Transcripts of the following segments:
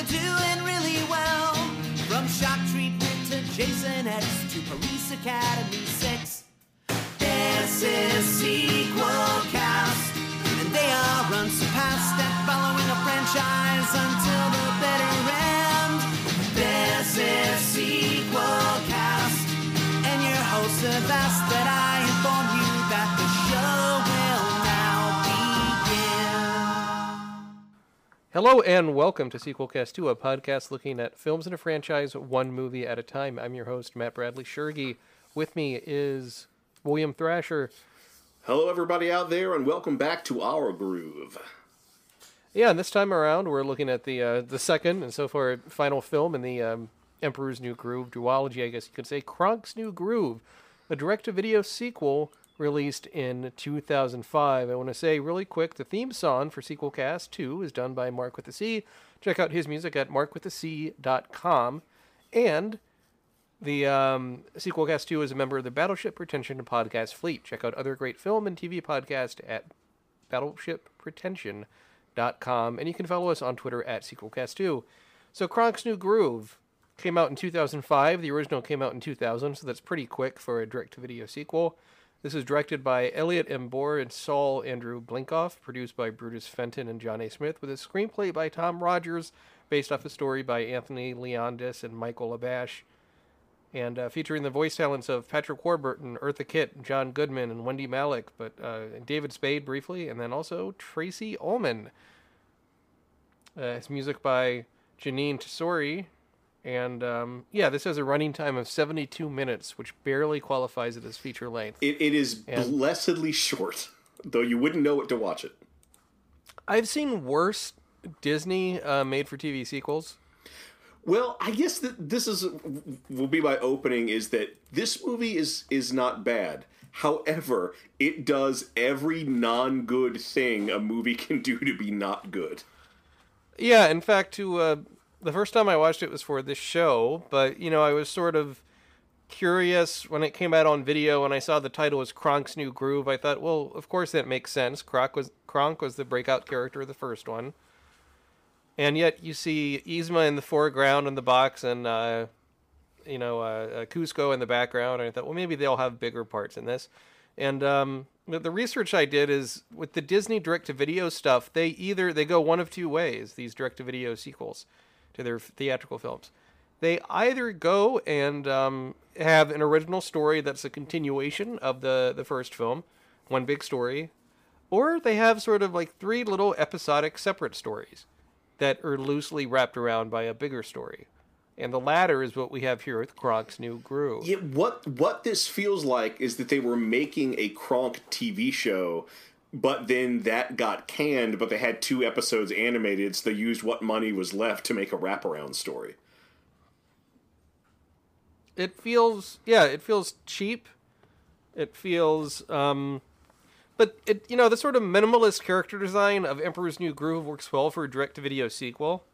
are doing really well. From shock treatment to Jason X to Police Academy 6. This is Sequel Cast, and they are unsurpassed at following a franchise until the bitter end. This is Sequel Cast, and your hosts asked Hello and welcome to Sequelcast 2, a podcast looking at films in a franchise one movie at a time. I'm your host, Matt Bradley Shergi. With me is William Thrasher. Hello, everybody out there, and welcome back to our groove. Yeah, and this time around we're looking at the uh, the second and so far final film in the um, Emperor's New Groove duology, I guess you could say, Kronk's New Groove, a direct-to-video sequel released in 2005. I want to say really quick, the theme song for Sequelcast 2 is done by Mark with the C. Check out his music at markwiththec.com. And the um, Sequelcast 2 is a member of the Battleship Pretension podcast fleet. Check out other great film and TV podcasts at battleshippretension.com. And you can follow us on Twitter at Sequelcast2. So Kronk's New Groove came out in 2005. The original came out in 2000, so that's pretty quick for a direct-to-video sequel. This is directed by Elliot M. Bour and Saul Andrew Blinkoff, produced by Brutus Fenton and John A. Smith, with a screenplay by Tom Rogers, based off a story by Anthony Leondis and Michael LaBash, and uh, featuring the voice talents of Patrick Warburton, Eartha Kitt, John Goodman, and Wendie Malick, but uh, David Spade briefly, and then also Tracey Ullman. Uh, it's music by Jeanine Tesori, and um, yeah, this has a running time of 72 minutes, which barely qualifies it as feature length. It, it is And- blessedly short, though you wouldn't know it to watch it. I've seen worse Disney uh, made-for-TV sequels. Well, I guess that this is will be my opening. Is that this movie is is not bad. However, it does every non-good thing a movie can do to be not good. Yeah, in fact, to uh, the first time I watched it was for this show, but you know, I was sort of curious when it came out on video and I saw the title was Kronk's New Groove. I thought, well, of course that makes sense. Kronk was Kronk was the breakout character of the first one, and yet you see Yzma in the foreground in the box and uh, you know uh, uh, Kuzco in the background. And I thought, well, maybe they'll have bigger parts in this. And um, the research I did is with the Disney direct-to-video stuff, they either they go one of two ways. These direct-to-video sequels to their theatrical films, they either go and um, have an original story that's a continuation of the the first film, one big story, or they have sort of like three little episodic separate stories that are loosely wrapped around by a bigger story. And the latter is what we have here with Kronk's New Groove. Yeah, what what this feels like is that they were making a Kronk TV show, but then that got canned. But they had two episodes animated, so they used what money was left to make a wraparound story. it feels yeah it feels cheap it feels um but it you know the sort of minimalist character design of emperor's new groove works well for a direct-to-video sequel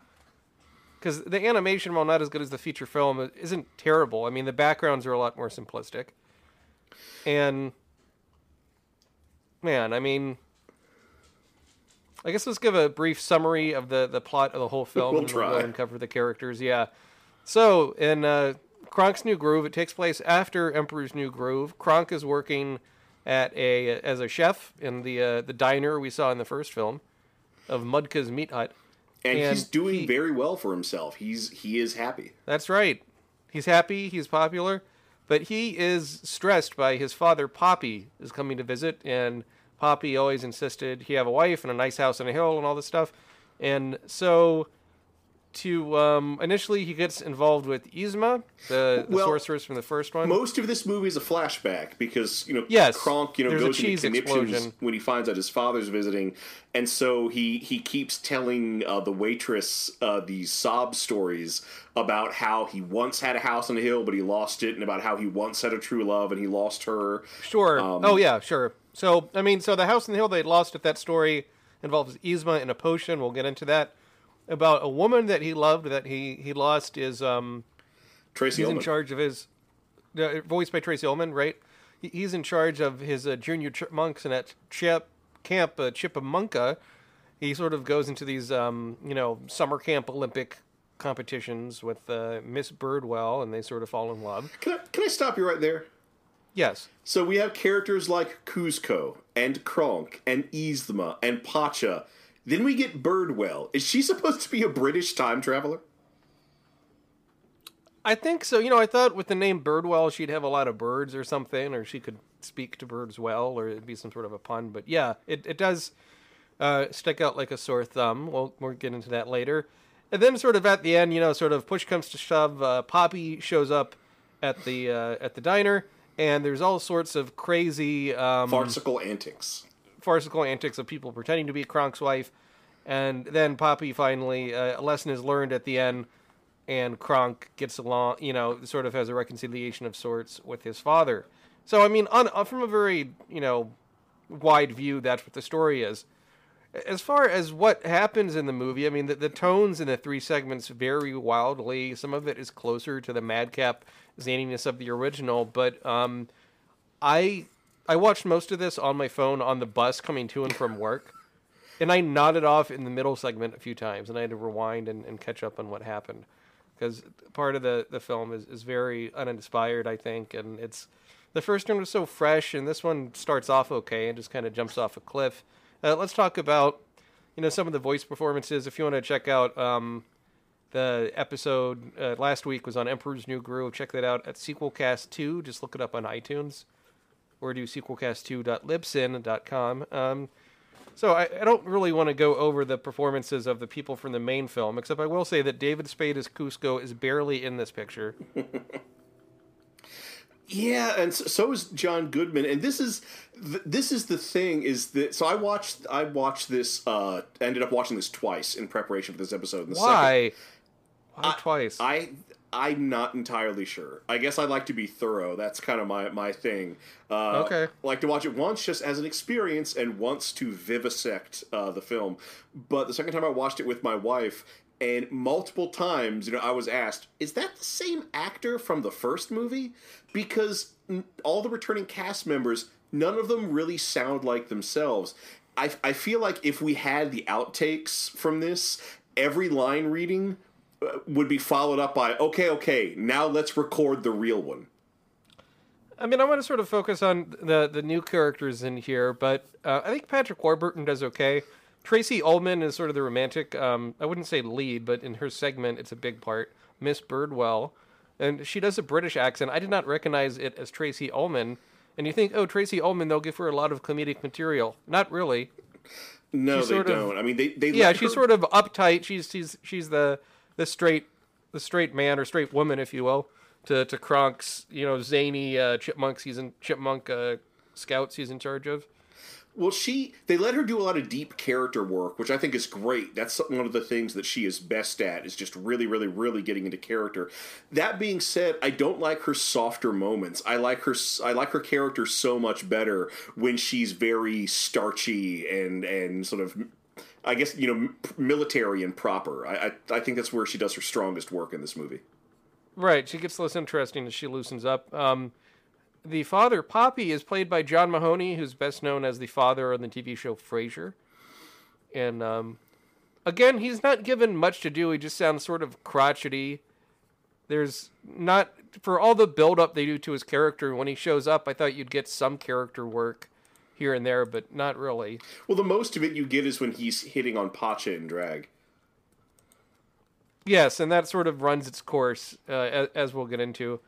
because the animation while not as good as the feature film isn't terrible i mean the backgrounds are a lot more simplistic and man i mean i guess let's give a brief summary of the the plot of the whole film We'll and try. and cover the characters yeah so in uh, Kronk's New Groove, it takes place after Emperor's New Groove. Kronk is working at a as a chef in the uh, the diner we saw in the first film of Mudka's Meat Hut. And, And he's doing he- very well for himself. He's he is happy. That's right. He's happy. He's popular, but he is stressed by his father. Poppy is coming to visit, and Poppy always insisted he have a wife and a nice house on a hill and all this stuff. And so, to um, initially, he gets involved with Yzma, the, the Well, sorceress from the first one. Most of this movie is a flashback because you know Yes, Kronk you know goes into conniptions when he finds out his father's visiting, and so he he keeps telling uh, the waitress uh, these sob stories about how he once had a house on a hill but he lost it, and about how he once had a true love and he lost her. Sure. Um, oh yeah, sure. So I mean, so the house on the hill they lost if that story involves Yzma and a potion. We'll get into that. About a woman that he loved that he he lost is um Tracey he's in charge of his uh, voiced by Tracey Ullman, right? He- He's in charge of his uh, junior chipmunks and at Chip camp uh, Chipmunka. He sort of goes into these um you know summer camp Olympic competitions with uh, Miss Birdwell, and they sort of fall in love. Can I, can I stop you right there? Yes. So we have characters like Kuzco and Kronk and Yzma and Pacha. Then we get Birdwell. Is she supposed to be a British time traveler? I think so. You know, I thought with the name Birdwell, she'd have a lot of birds or something, or she could speak to birds well, or it'd be some sort of a pun. But yeah, it, it does uh, stick out like a sore thumb. We'll, we'll get into that later. And then, sort of at the end, you know, sort of push comes to shove, uh, Poppy shows up at the uh, at the diner, and there's all sorts of crazy um, Farcical antics. farcical antics of people pretending to be Kronk's wife, and then Poppy finally uh, a lesson is learned at the end, and Kronk gets along, you know, sort of has a reconciliation of sorts with his father. So I mean, on, on from a very you know wide view, that's what the story is. As far as what happens in the movie, I mean, the, the tones in the three segments vary wildly. Some of it is closer to the madcap zaniness of the original, but um, I I watched most of this on my phone on the bus coming to and from work, and I nodded off in the middle segment a few times, and I had to rewind and, and catch up on what happened because part of the, the film is, is very uninspired, I think, and it's the first one was so fresh, and this one starts off okay and just kind of jumps off a cliff. Uh, let's talk about you know some of the voice performances. If you want to check out um, the episode uh, last week was on Emperor's New Groove. Check that out at Sequelcast Two. Just look it up on iTunes or do sequelcast2.libsyn.com. Um, so I, I don't really want to go over the performances of the people from the main film, except I will say that David Spade as Kuzco is barely in this picture. Yeah, and so, so is John Goodman, and this is th- this is the thing is that so I watched I watched this uh ended up watching this twice in preparation for this episode. And the Why? Why second, twice? I I'm not entirely sure. I guess I like to be thorough. That's kind of my my thing. Uh, Okay. Like to watch it once just as an experience, and once to vivisect uh, the film. But the second time I watched it with my wife, and multiple times, you know, I was asked, "Is that the same actor from the first movie?" Because n- all the returning cast members, none of them really sound like themselves. I, I feel like if we had the outtakes from this, every line reading would be followed up by, "Okay, okay, now let's record the real one." I mean, I want to sort of focus on the the new characters in here, but uh, I think Patrick Warburton does okay. Tracey Ullman is sort of the romantic. Um, I wouldn't say lead, but in her segment, it's a big part. Miss Birdwell, and she does a British accent. I did not recognize it as Tracey Ullman. And you think, oh, Tracey Ullman, they'll give her a lot of comedic material. Not really. No, they don't. I mean, they they Yeah, she's her- sort of uptight. She's she's she's the the straight the straight man or straight woman, if you will, to to Kronk's you know zany uh, chipmunks he's in chipmunk uh, scouts he's in charge of. Well, she they let her do a lot of deep character work, which I think is great. That's one of the things that she is best at is just really, really, really getting into character. That being said, I don't like her softer moments. I like her. I like her character so much better when she's very starchy and and sort of. I guess you know, military and proper. I, I I think that's where she does her strongest work in this movie. Right, she gets less interesting as she loosens up. Um, the father, Poppy, is played by John Mahoney, who's best known as the father on the TV show Frasier. And um, again, he's not given much to do. He just sounds sort of crotchety. There's not for all the build up they do to his character. When he shows up, I thought you'd get some character work here and there, but not really. Well, the most of it you get is when he's hitting on Pacha in drag. Yes, and that sort of runs its course, uh, as, as we'll get into.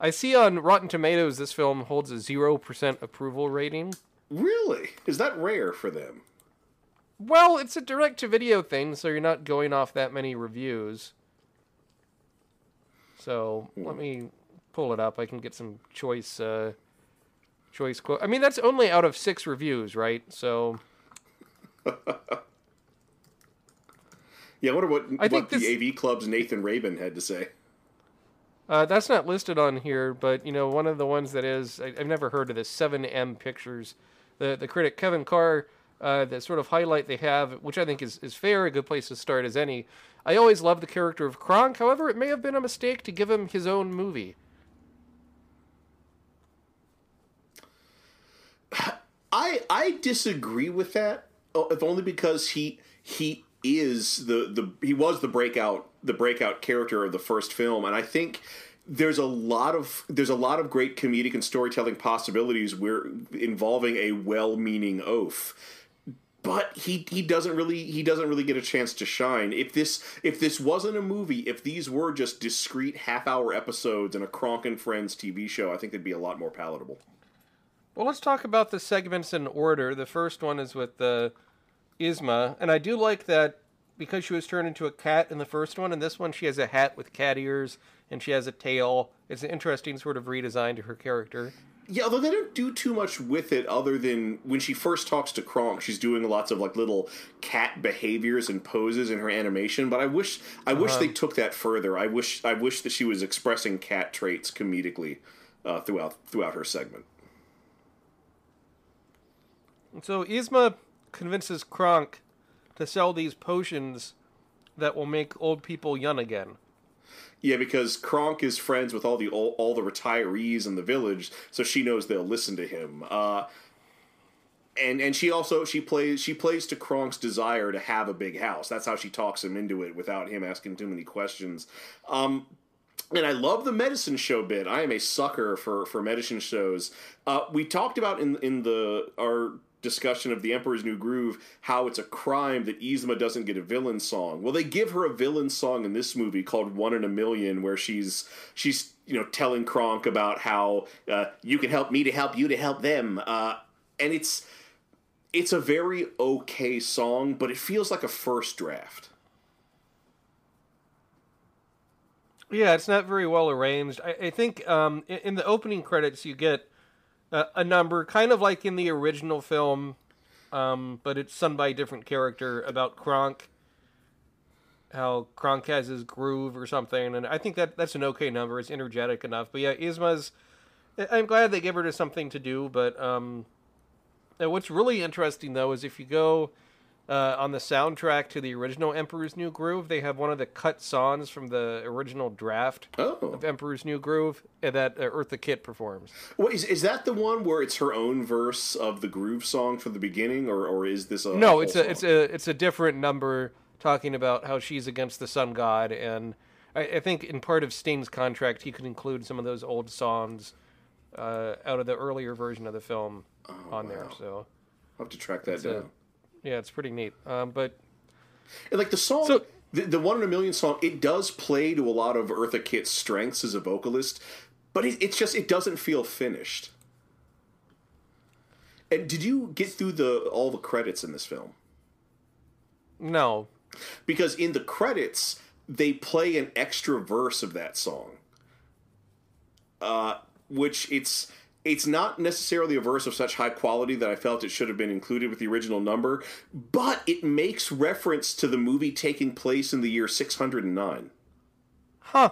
I see on Rotten Tomatoes this film holds a 0% approval rating. Really? Is that rare for them? Well, it's a direct to video thing, so you're not going off that many reviews. So let me pull it up. I can get some choice uh, choice quote. I mean, that's only out of six reviews, right? So Yeah, I wonder what, I think what this- the AV Club's Nathan Rabin had to say. uh, that's not listed on here, but you know, one of the ones that is, I, I've never heard of this. Seven M Pictures, the the critic Kevin Carr, uh, that sort of highlight they have, which I think is is fair, a good place to start as any. I always loved the character of Kronk. However, it may have been a mistake to give him his own movie. I I disagree with that, uh, if only because he he is the the he was the breakout the breakout character of the first film, and I think there's a lot of there's a lot of great comedic and storytelling possibilities where involving a well-meaning oaf but he he doesn't really he doesn't really get a chance to shine. If this if this wasn't a movie, if these were just discrete half hour episodes in a Kronk and Friends TV show, I think they'd be a lot more palatable. Well, let's talk about the segments in order. The first one is with the uh, Yzma, and I do like that because she was turned into a cat in the first one, and this one she has a hat with cat ears and she has a tail. It's an interesting sort of redesign to her character. Yeah, although they don't do too much with it other than when she first talks to Kronk, she's doing lots of like little cat behaviors and poses in her animation. But I wish I wish Uh-huh. they took that further. I wish I wish that she was expressing cat traits comedically uh, throughout throughout her segment. And so Yzma convinces Kronk to sell these potions that will make old people young again. Yeah, because Kronk is friends with all the all, all the retirees in the village, so she knows they'll listen to him. Uh, and and she also she plays she plays to Kronk's desire to have a big house. That's how she talks him into it without him asking too many questions. Um, and I love the medicine show bit. I am a sucker for for medicine shows. Uh, we talked about in in the our discussion of the Emperor's New Groove how it's a crime that Yzma doesn't get a villain song. Well, they give her a villain song in this movie called One in a Million, where she's she's you know telling Kronk about how uh, you can help me to help you to help them, uh, and it's it's a very okay song, but it feels like a first draft. Yeah, it's not very well arranged. I, I think um, in, in the opening credits you get a number, kind of like in the original film, um, but it's sung by a different character about Kronk. How Kronk has his groove or something, and I think that that's an okay number. It's energetic enough. But yeah, Yzma's. I'm glad they give her something to do, but um, what's really interesting though is if you go uh, on the soundtrack to the original Emperor's New Groove, they have one of the cut songs from the original draft Oh, of Emperor's New Groove uh, that uh, Eartha Kitt performs. Well, is, is that the one where it's her own verse of the groove song for the beginning, or, or is this a No, it's a song? it's a it's a different number talking about how she's against the sun god, and I, I think in part of Sting's contract he could include some of those old songs uh, out of the earlier version of the film on there. So I'll have to track that a- down. Yeah, it's pretty neat. Um, but And like the song, So- the, the one in a million song, it does play to a lot of Eartha Kitt's strengths as a vocalist, but it, it's just it doesn't feel finished. And did you get through the all the credits in this film? no, Because in the credits they play an extra verse of that song, uh, which it's it's not necessarily a verse of such high quality that I felt it should have been included with the original number, but it makes reference to the movie taking place in the year 609. huh?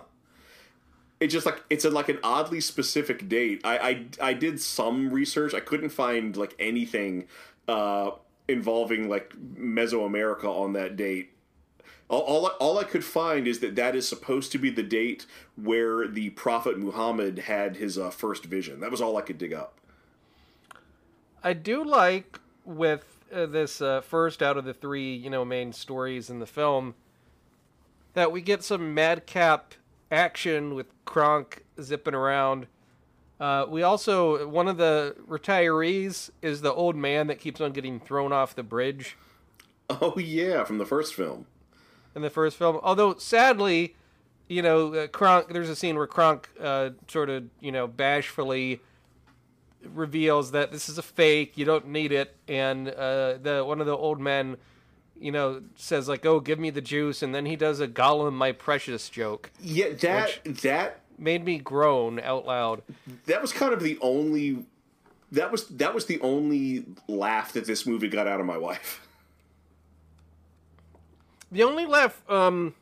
It's just like it's a, like an oddly specific date. I, I I did some research. I couldn't find like anything uh, involving like Mesoamerica on that date. All, all, I- all I could find is that that is supposed to be the date where the Prophet Muhammad had his uh, first vision. That was all I could dig up. I do like with uh, this uh, first out of the three, you know, main stories in the film that we get some madcap action with Kronk zipping around. Uh, we also one of the retirees is the old man that keeps on getting thrown off the bridge Oh yeah, from the first film. In the first film. Although sadly, you know, uh, Kronk. There's a scene where Kronk uh, sort of, you know, bashfully reveals that this is a fake. You don't need it, and uh, the one of the old men, you know, says like, "Oh, give me the juice," and then he does a Gollum, my precious joke. Yeah, that that Made me groan out loud. that was kind of the only that was that was the only laugh that this movie got out of my wife. The only laugh um,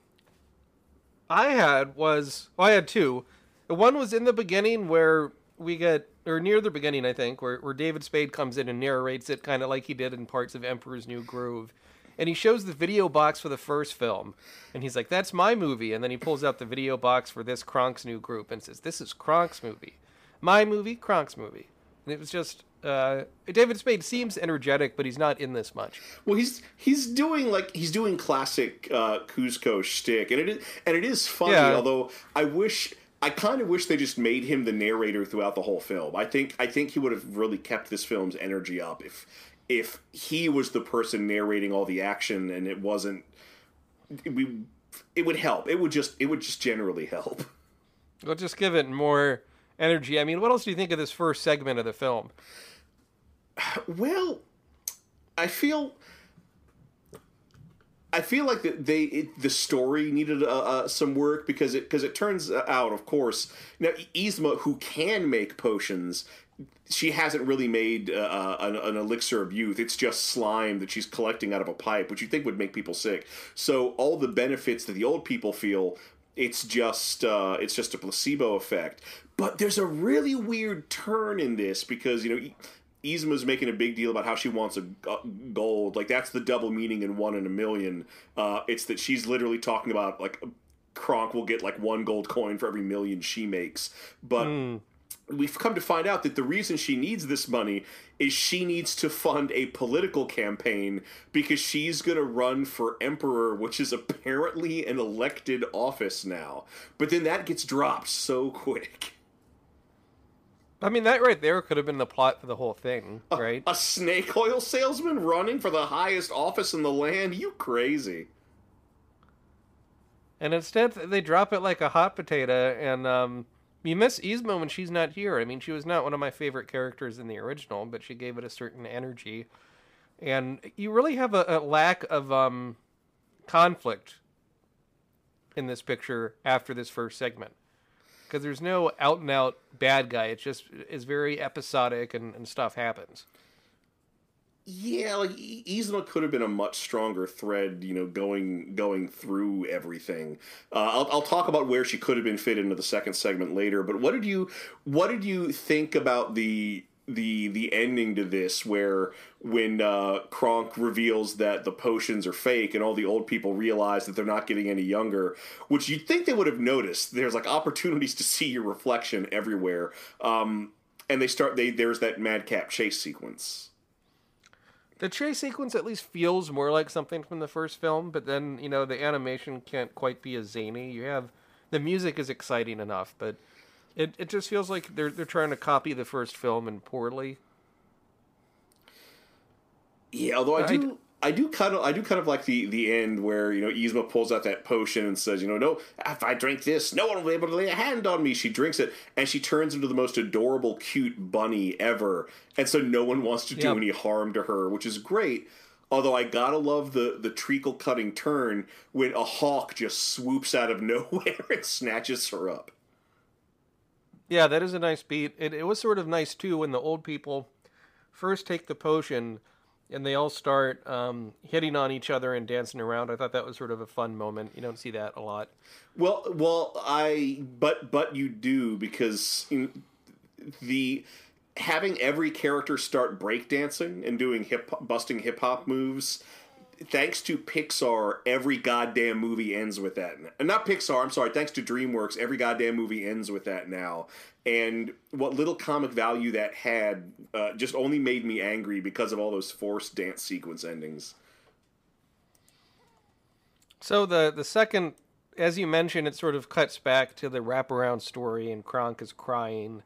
I had was well, I had two. One was in the beginning where we get, or near the beginning, I think, where, where David Spade comes in and narrates it kind of like he did in parts of Emperor's New Groove. And he shows the video box for the first film. And he's like, that's my movie. And then he pulls out the video box for this Kronk's New Groove and says, this is Kronk's movie. My movie, Kronk's movie. And it was just uh, David Spade seems energetic, but he's not in this much. Well, he's he's doing like he's doing classic uh, Kuzco shtick, and it is and it is funny. Yeah. Although I wish. I kind of wish they just made him the narrator throughout the whole film. I think I think he would have really kept this film's energy up if if he was the person narrating all the action and it wasn't we it would help. It would just it would just generally help. We'll just give it more energy. I mean, what else do you think of this first segment of the film? Well, I feel I feel like that they it, the story needed uh, uh, some work because it because it turns out, of course, now Yzma, who can make potions, she hasn't really made uh, an, an elixir of youth. It's just slime that she's collecting out of a pipe, which you think would make people sick. So all the benefits that the old people feel, it's just uh, it's just a placebo effect. But there's a really weird turn in this because you know. Yzma's making a big deal about how she wants a gold. Like that's the double meaning in one in a million. Uh, it's that she's literally talking about like Kronk will get like one gold coin for every million she makes. But we've come to find out that the reason she needs this money is she needs to fund a political campaign because she's going to run for emperor, which is apparently an elected office now. But then that gets dropped so quick. I mean, that right there could have been the plot for the whole thing, right? A snake oil salesman running for the highest office in the land? You crazy. And instead, they drop it like a hot potato, and um, you miss Yzma when she's not here. I mean, she was not one of my favorite characters in the original, but she gave it a certain energy. And you really have a, a lack of um, conflict in this picture after this first segment. Because there's no out and out bad guy. It just is very episodic and, and stuff happens. Yeah, like Yzma could have been a much stronger thread, you know, going going through everything. Uh, I'll, I'll talk about where she could have been fit into the second segment later. But what did you what did you think about the the the ending to this, where when uh, Kronk reveals that the potions are fake and all the old people realize that they're not getting any younger, which you'd think they would have noticed. There's like opportunities to see your reflection everywhere, um, and they start they there's that madcap chase sequence. The chase sequence at least feels more like something from the first film, but then, you know, the animation can't quite be as zany. You have the music is exciting enough, but it, it just feels like they're they're trying to copy the first film and poorly. Yeah, although I I- do, I do kind of, I do kind of like the the end where you know Yzma pulls out that potion and says, you know, no, if I drink this, no one will be able to lay a hand on me. She drinks it and she turns into the most adorable, cute bunny ever, and so no one wants to do Yep. any harm to her, which is great. Although I gotta love the the treacle cutting turn when a hawk just swoops out of nowhere and snatches her up. Yeah, that is a nice beat. It it was sort of nice too when the old people first take the potion and they all start um, hitting on each other and dancing around. I thought that was sort of a fun moment. You don't see that a lot. Well, well, I but but you do because the having every character start breakdancing and doing hip busting hip hop moves. Thanks to Pixar, every goddamn movie ends with that. And not Pixar, I'm sorry. Thanks to DreamWorks, every goddamn movie ends with that now. And what little comic value that had uh, just only made me angry because of all those forced dance sequence endings. So the the second, as you mentioned, it sort of cuts back to the wraparound story, and Kronk is crying.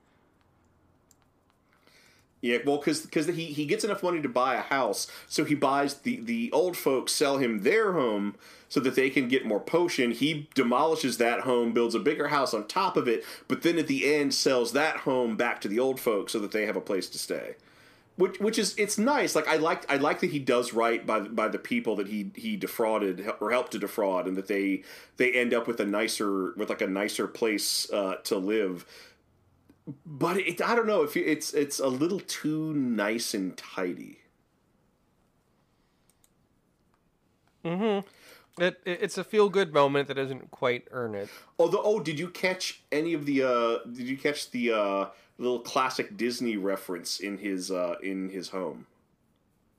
Yeah, well, because because he, he gets enough money to buy a house, so he buys the the old folks sell him their home so that they can get more potion. He demolishes that home, builds a bigger house on top of it, but then at the end sells that home back to the old folks so that they have a place to stay. Which which is it's nice. Like I like I like that he does right by by the people that he he defrauded or helped to defraud, and that they they end up with a nicer with like a nicer place uh, to live but it, I don't know if it's it's a little too nice and tidy. It, it it's a feel good moment that doesn't quite earn it. Although, oh, did you catch any of the? uh Did you catch the uh little classic Disney reference in his uh in his home?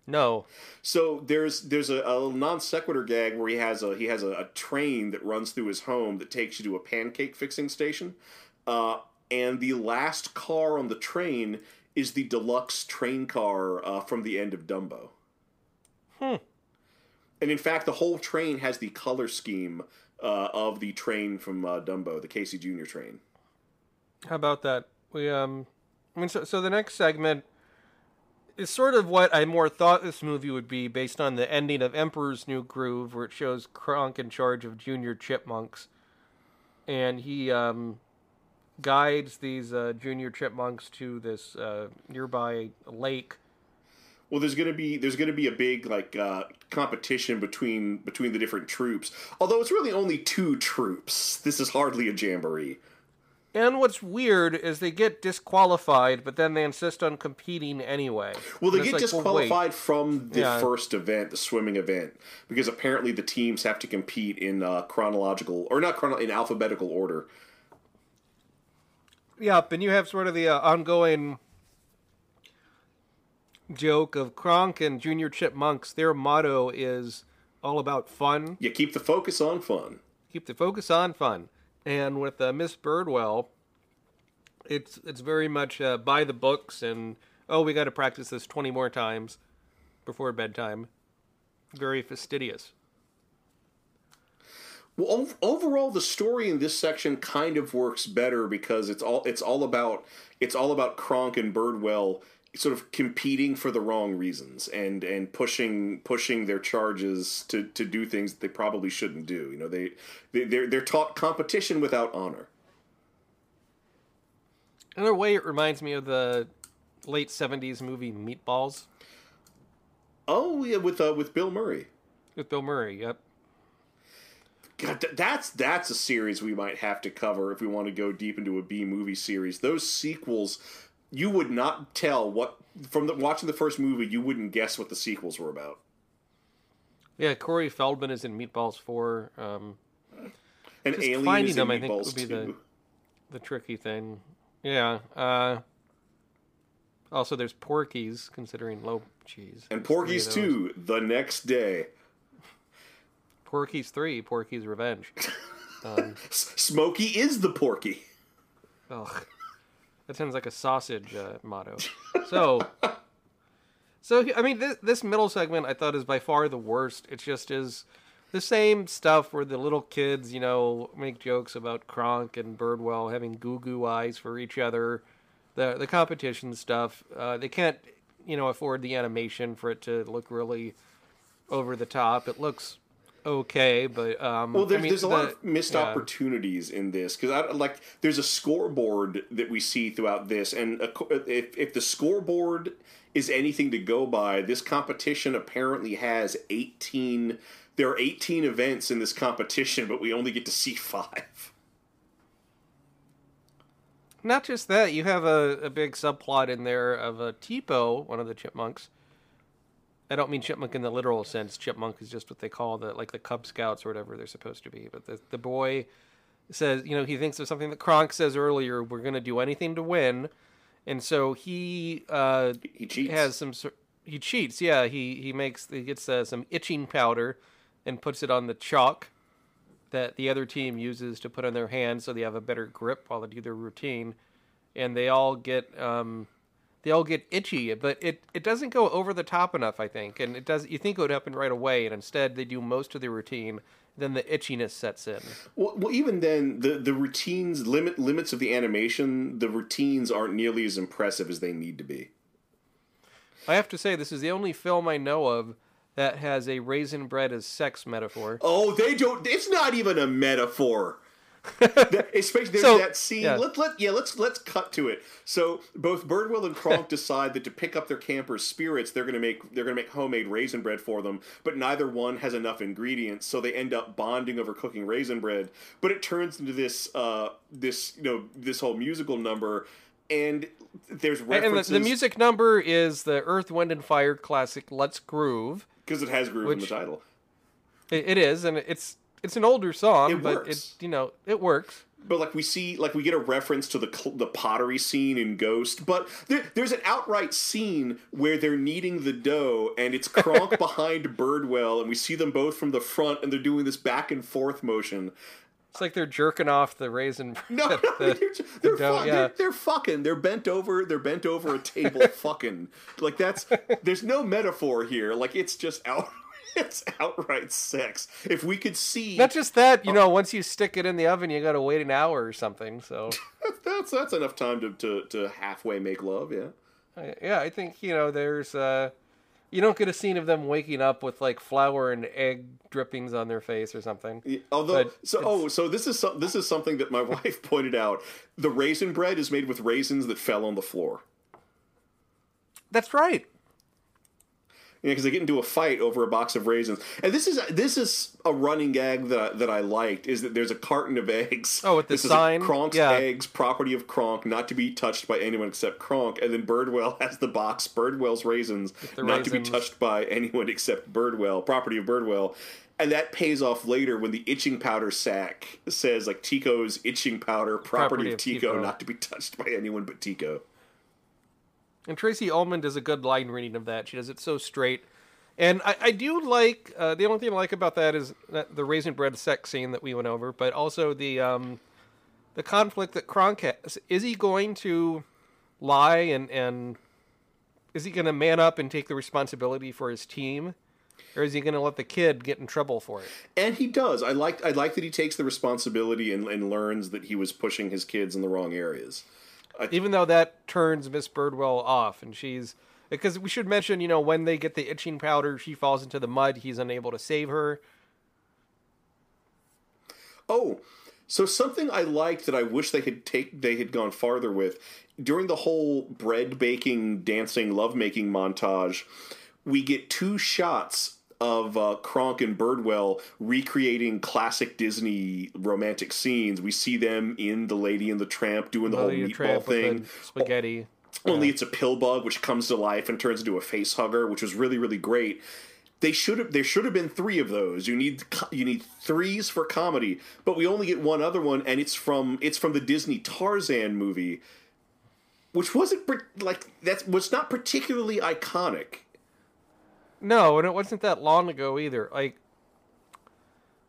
No, So there's there's a, a non sequitur gag where he has a he has a, a train that runs through his home that takes you to a pancake fixing station, uh, and the last car on the train is the deluxe train car uh, from the end of Dumbo. Hmm. And in fact, the whole train has the color scheme uh, of the train from uh, Dumbo, the Casey Jr. train. How about that? We um, I mean, so, so the next segment is sort of what I more thought this movie would be based on the ending of Emperor's New Groove, where it shows Kronk in charge of junior chipmunks, and he um, guides these uh, junior chipmunks to this uh, nearby lake. Well, there's gonna be there's gonna be a big like uh, competition between between the different troops. Although it's really only two troops. This is hardly a jamboree. And what's weird is they get disqualified, but then they insist on competing anyway. Well, they get like, well, disqualified from the Yeah. first event, the swimming event, because apparently the teams have to compete in uh, chronological or not chrono in alphabetical order. Yep, and you have sort of the uh, ongoing joke of Kronk and Junior Chipmunks. Their motto is all about fun. You keep the focus on fun. Keep the focus on fun. And with uh, Miss Birdwell, it's it's very much uh, by the books and oh, we got to practice this twenty more times before bedtime. Very fastidious. Well, ov- overall, the story in this section kind of works better because it's all it's all about it's all about Kronk and Birdwell sort of competing for the wrong reasons and and pushing pushing their charges to to do things that they probably shouldn't do. You know, they, they they're they're taught competition without honor. In a way, it reminds me of the late '70s movie Meatballs Oh yeah, with uh, with Bill Murray. with Bill Murray. Yep. God, th- that's that's a series we might have to cover if we want to go deep into a B movie series. Those sequels, you would not tell what from the, watching the first movie. You wouldn't guess what the sequels were about. Yeah, Corey Feldman is in Meatballs 4. Um, And Just Alien finding them, I think, would be too. the tricky thing. Yeah. Uh, also, there's Porky's, considering low cheese. And Porky's too. The next day, Porky's 3, Porky's Revenge. S- Smokey is the Porky. Ugh. That sounds like a sausage uh, motto. So, so I mean, this, this middle segment I thought is by far the worst. It just is the same stuff where the little kids, you know, make jokes about Kronk and Birdwell having goo goo eyes for each other. The the competition stuff. Uh, they can't, you know, afford the animation for it to look really over the top. It looks okay, but um, Well, there's, I mean, there's a the- lot of missed yeah. opportunities in this because I like there's a scoreboard that we see throughout this, and a, if if the scoreboard is anything to go by, this competition apparently has 18. There are 18 events in this competition, but we only get to see five. Not just that, you have a, a big subplot in there of a Tipo, one of the chipmunks. I don't mean chipmunk in the literal sense. Chipmunk is just what they call the like the Cub Scouts or whatever they're supposed to be. But the the boy says, you know, he thinks of something that Kronk says earlier. We're going to do anything to win, and so he uh, He cheats. has some. He cheats. Yeah, he he makes he gets uh, some itching powder and puts it on the chalk that the other team uses to put on their hands so they have a better grip while they do their routine, and they all get um, they all get itchy. But it it doesn't go over the top enough, I think, and it does. You think it would happen right away, and instead they do most of the routine. Then the itchiness sets in. Well, well, even then, the the routines limit limits of the animation. The routines aren't nearly as impressive as they need to be. I have to say, this is the only film I know of that has a raisin bread as sex metaphor. Oh, they don't. It's not even a metaphor. That- Especially there's So, that scene. yeah. Let let yeah. Let's let's cut to it. So both Birdwell and Kronk decide that to pick up their camper's spirits, they're gonna make they're gonna make homemade raisin bread for them. But neither one has enough ingredients, so they end up bonding over cooking raisin bread. But it turns into this uh this you know this whole musical number, and there's And the, references the music number is the Earth, Wind, and Fire classic "Let's Groove." because it has groove in the title. It, it is, and it's it's an older song, It but it you know it works. But like we see, like we get a reference to the cl- the pottery scene in Ghost. But there, there's an outright scene where they're kneading the dough, and it's Kronk behind Birdwell, and we see them both from the front, and they're doing this back and forth motion. It's like they're jerking off the raisin. No, the- they're, the they're, dough, fu- yeah. they're, they're fucking. They're bent over. They're bent over a table, fucking. Like that's. There's no metaphor here. Like it's just out. It's outright sex. If we could see, Not just that, you know, once you stick it in the oven, you got to wait an hour or something. So, that's that's enough time to, to, to halfway make love. Yeah. I- yeah, I think you know, there's. uh You don't get a scene of them waking up with like flour and egg drippings on their face or something. Yeah, Although, But so oh, so this is some, this is something that my wife pointed out. The raisin bread is made with raisins that fell on the floor. That's right. Yeah, because they get into a fight over a box of raisins, and this is this is a running gag that I, that I liked is that there's a carton of eggs. Oh, with the This is sign? Kronk's Yeah. eggs, property of Kronk, not to be touched by anyone except Kronk. And then Birdwell has the box, Birdwell's raisins, not to be touched by anyone except Birdwell, property of Birdwell. And that pays off later when the itching powder sack says like Tipo's itching powder, property, Property of of Tipo, Tipo. not to be touched by anyone but Tipo. And Tracey Ullman does a good line reading of that. She does it so straight. And I, I do like uh, the only thing I like about that is that the raisin bread sex scene that we went over, but also the um, the conflict that Kronk has. Is he going to lie and and is he going to man up and take the responsibility for his team, or is he going to let the kid get in trouble for it? And he does. I like I like that he takes the responsibility and, and learns that he was pushing his kids in the wrong areas. Even though that turns Miss Birdwell off, and she's because we should mention, you know, when they get the itching powder, she falls into the mud. He's unable to save her. Oh, so something I liked that I wish they had take they had gone farther with during the whole bread baking, dancing, lovemaking montage. We get two shots of uh, Kronk and Birdwell recreating classic Disney romantic scenes. We see them in The Lady and the Tramp doing the whole meatball thing. spaghetti. Only it's a pill bug which comes to life and turns into a face hugger, which was really really great. They should have there should have been three of those. You need you need threes for comedy, but we only get one other one, and it's from it's from the Disney Tarzan movie, which wasn't like that was not particularly iconic. No, and it wasn't that long ago either. Like,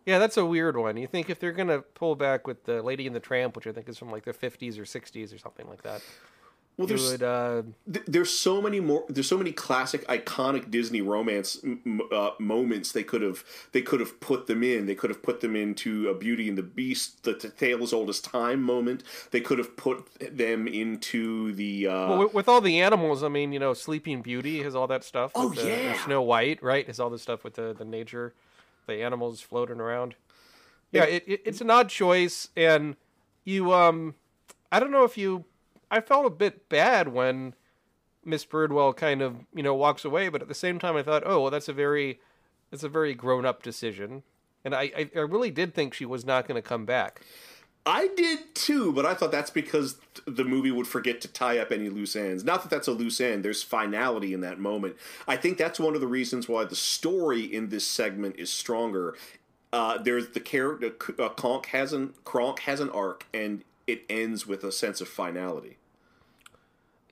yeah, that's a weird one. You think if they're gonna pull back with the Lady and the Tramp, which I think is from like the fifties or sixties or something like that, Well, there's would. Uh, th- there's so many more there's so many classic iconic disney romance m- uh, moments they could have they could have put them in they could have put them into a beauty and the beast the, the tale as old as time moment they could have put them into the uh well, with, with all the animals, I mean, you know, Sleeping Beauty has all that stuff. Oh, the, yeah. Snow White, right? Has all the stuff with the the nature, the animals floating around. Yeah, it, it, it's an odd choice, and you um, I don't know if you, I felt a bit bad when Miss Birdwell kind of you know walks away, but at the same time I thought, oh well, that's a very, that's a very grown up decision, and I I, I really did think she was not going to come back. i did too but i thought that's because the movie would forget to tie up any loose ends not that that's a loose end there's finality in that moment i think that's one of the reasons why the story in this segment is stronger uh, there's the character uh, Kronk has an Kronk has an arc, and it ends with a sense of finality.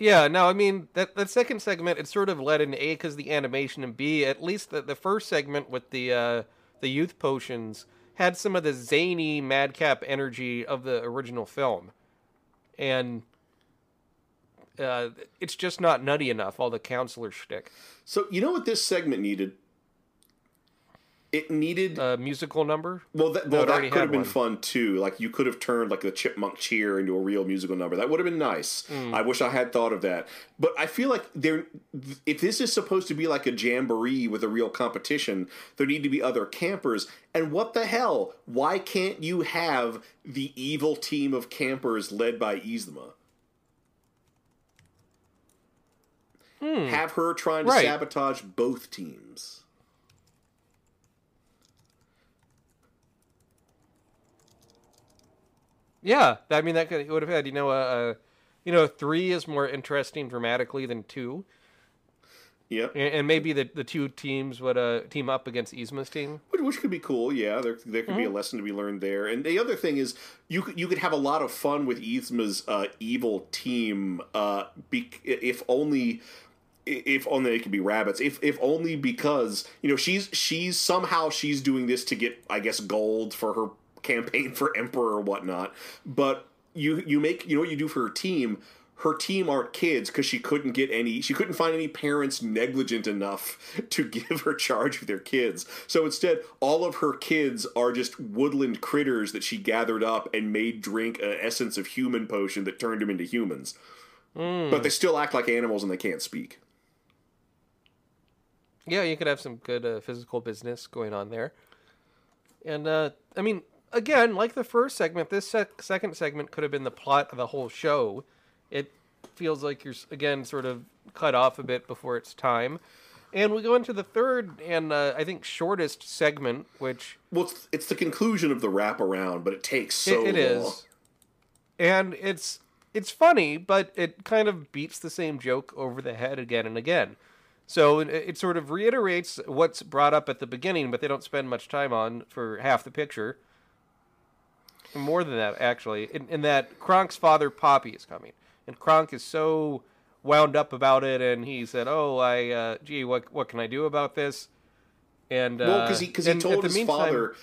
Yeah, no, I mean that that second segment it sort of led in A because the animation and B at least the, the first segment with the uh, the youth potions had some of the zany madcap energy of the original film, and uh, it's just not nutty enough. All the counselor shtick, So you know what this segment needed? It needed a musical number. well, that, well, it that could have been one. fun too. Like you could have turned like the chipmunk cheer into a real musical number. That would have been nice. Hmm. I wish I had thought of that. But I feel like there, if this is supposed to be like a jamboree with a real competition, there need to be other campers. And what the hell? Why can't you have the evil team of campers led by Yzma? Have her trying to. Right. sabotage both teams. Yeah, I mean that could would have had you know a, a you know three is more interesting dramatically than two. Yep. And, and maybe the, the two teams would uh, team up against Yzma's team. Which, which could be cool, yeah. There, there could be a lesson to be learned there. And the other thing is, you could you could have a lot of fun with Yzma's uh, evil team, uh, be, if only if only it could be rabbits. If if only because you know she's she's somehow she's doing this to get I guess gold for her campaign for emperor or whatnot. But you you make you know what you do for her team. Her team aren't kids because she couldn't get any. She couldn't find any parents negligent enough to give her charge of their kids. So instead, all of her kids are just woodland critters that she gathered up and made drink an essence of human potion that turned them into humans. But they still act like animals and they can't speak. Yeah, you could have some good uh, physical business going on there. And uh, I mean, again, like the first segment, this sec- second segment could have been the plot of the whole show. It feels like you're again sort of cut off a bit before its time. And we go into the third and uh, I think shortest segment, which Well, it's, it's the conclusion of the wraparound, but it takes so it, it long. is, and it's it's funny, but it kind of beats the same joke over the head again and again. So it, it sort of reiterates what's brought up at the beginning, but they don't spend much time on for half the picture. More than that, actually, in, in that Kronk's father Poppy is coming, and Kronk is so wound up about it, and he said, "Oh, I, uh, gee, what what can I do about this?" And uh, Well, because he because he told his meantime- father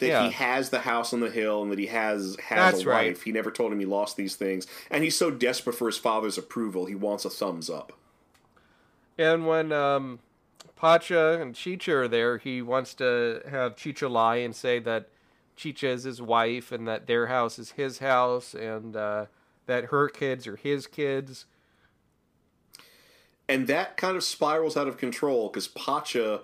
that Yeah. he has the house on the hill and that he has has That's a right. wife. He never told him he lost these things, and he's so desperate for his father's approval, he wants a thumbs up. And when um, Pacha and Chicha are there, he wants to have Chicha lie and say that Chicha is his wife and that their house is his house and uh, that her kids are his kids. and that kind of spirals out of control because Pacha,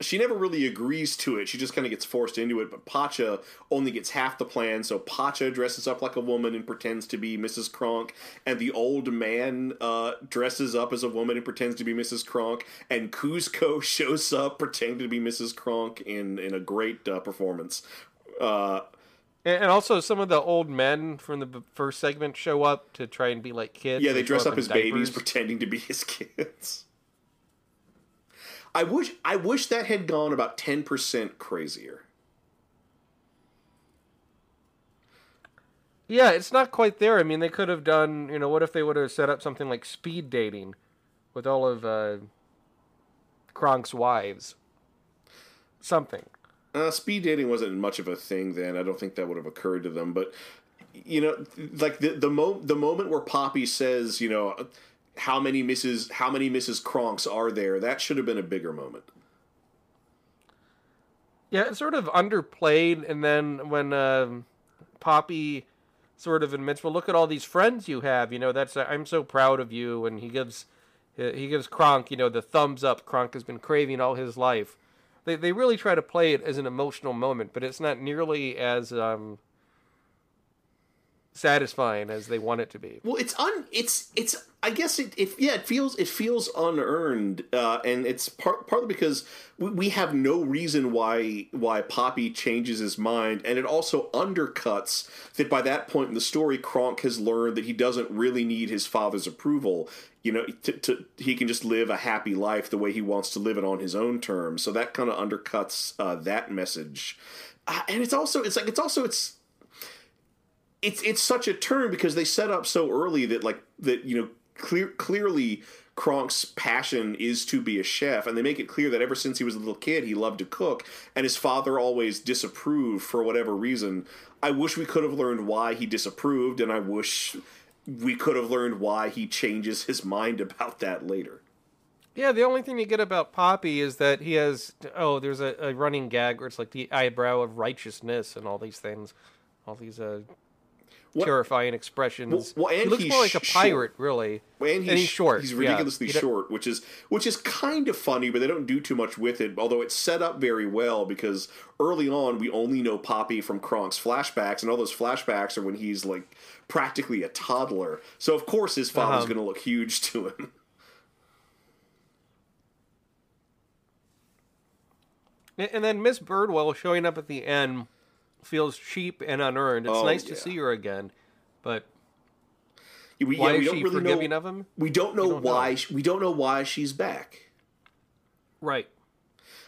she never really agrees to it. She just kind of gets forced into it. But Pacha only gets half the plan. So Pacha dresses up like a woman and pretends to be Mrs. Kronk, and the old man uh, dresses up as a woman and pretends to be Mrs. Kronk, and Kuzco shows up pretending to be Mrs. Kronk in in a great uh, performance. Uh, And, and also, some of the old men from the first segment show up to try and be like kids. Yeah, they show dress up in as babies, pretending to be his kids. I wish I wish that had gone about ten percent crazier. Yeah, it's not quite there. I mean, they could have done, you know, what if they would have set up something like speed dating with all of uh, Kronk's wives? Something. Uh, speed dating wasn't much of a thing then. I don't think that would have occurred to them. But you know, like the the mo- the moment where Poppy says, you know, how many Mrs. how many Mrs. Kronks are there? That should have been a bigger moment. Yeah, it's sort of underplayed, and then when um Poppy sort of admits, "Well, look at all these friends you have. You know, that's I'm so proud of you," and he gives he gives Kronk, you know, the thumbs up. Kronk has been craving all his life. They they really try to play it as an emotional moment, but it's not nearly as um, satisfying as they want it to be. Well, it's un it's it's I guess it, it yeah it feels it feels unearned uh, and it's part, partly because we, we have no reason why why Poppy changes his mind and it also undercuts that by that point in the story Kronk has learned that he doesn't really need his father's approval you know to, to he can just live a happy life the way he wants to live it on his own terms so that kind of undercuts uh, that message uh, and it's also it's like it's also it's it's it's such a turn because they set up so early that like that you know clear clearly Kronk's passion is to be a chef, and they make it clear that ever since he was a little kid, he loved to cook, and his father always disapproved for whatever reason. I wish we could have learned why he disapproved, and I wish we could have learned why he changes his mind about that later. Yeah, the only thing you get about Poppy is that he has oh, there's a, a running gag where it's like the eyebrow of righteousness and all these things, all these uh, What- terrifying expressions. Well- well, he and looks he's more like a pirate, really. and he's, he's short. He's ridiculously do- short, which is which is kind of funny, but they don't do too much with it. Although it's set up very well because early on we only know Poppy from Kronk's flashbacks, and all those flashbacks are when he's like practically a toddler. So of course his father's Uh-huh. going to look huge to him. And and then Miss Birdwell showing up at the end feels cheap and unearned. It's Oh, nice to see her again, but We, why yeah, we is don't she really forgiving know. of him? We don't know don't why. know. sh We don't know why she's back. Right.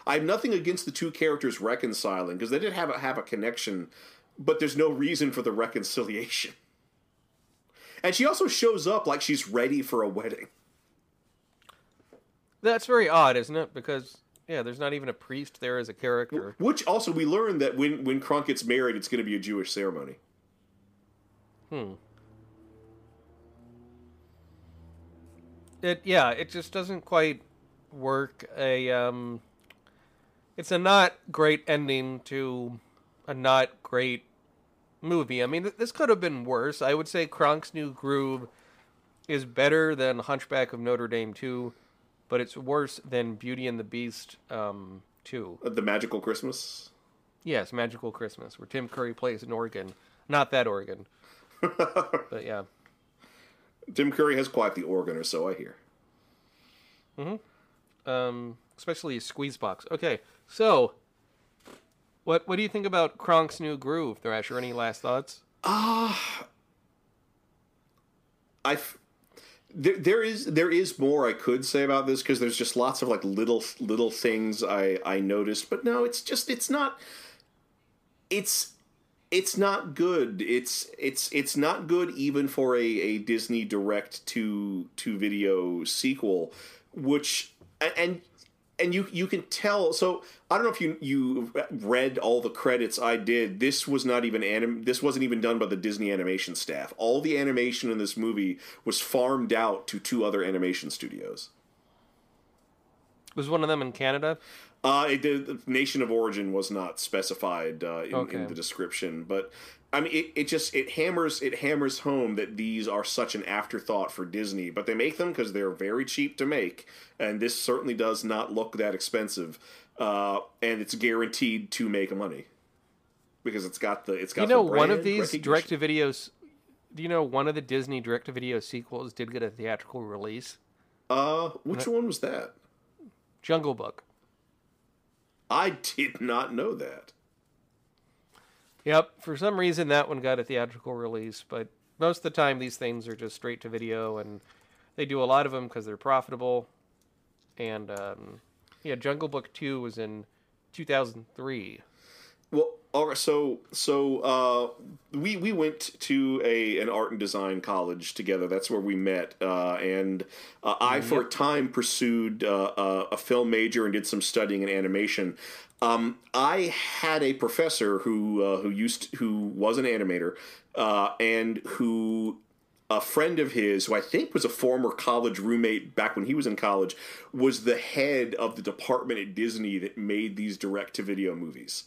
I have nothing against the two characters reconciling because they did have a, have a connection, but there's no reason for the reconciliation. And she also shows up like she's ready for a wedding. That's very odd, isn't it? Because Yeah, there's not even a priest there as a character. Which also we learned that when when Kronk gets married, it's going to be a Jewish ceremony. Hmm. It yeah, it just doesn't quite work. A um, it's a not great ending to a not great movie. I mean, this could have been worse. I would say Kronk's New Groove is better than Hunchback of Notre Dame 2, but it's worse than Beauty and the Beast um, 2. Uh, The Magical Christmas. Yes, Magical Christmas, where Tim Curry plays an organ. Not that organ. but yeah. Tim Curry has quite the organ, or so I hear. Um, especially squeeze box. Okay, so what what do you think about Kronk's new groove, Thrasher? Any last thoughts? Ah. I f- there, there is there is more I could say about this because there's just lots of like little little things I I noticed, but no, it's just it's not it's it's not good. It's it's it's not good even for a, a Disney direct to to video sequel, which and and you you can tell. So I don't know if you you read all the credits I did. This was not even anim. This wasn't even done by the Disney animation staff. All the animation in this movie was farmed out to two other animation studios. Was one of them in Canada? Uh, it, the, nation of origin was not specified uh, in, Okay. in the description, but I mean, it, it just it hammers it hammers home that these are such an afterthought for Disney, but they make them because they're very cheap to make, and this certainly does not look that expensive, uh, and it's guaranteed to make money because it's got the it's got you know, the one of these direct to videos. Do you know one of the Disney direct to video sequels did get a theatrical release? Uh, which one was that? Jungle Book. I did not know that. Yep, for some reason that one got a theatrical release, but most of the time these things are just straight to video, and they do a lot of them because they're profitable. And um, yeah, Jungle Book Two was in 2003. Well, all right. So, so uh, we we went to a an art and design college together. That's where we met. Uh, and uh, I, for a time, pursued uh, uh, a film major and did some studying in animation. Um, I had a professor who uh, who used who was an animator uh, and who a friend of his, who I think was a former college roommate back when he was in college, was the head of the department at Disney that made these direct to video movies.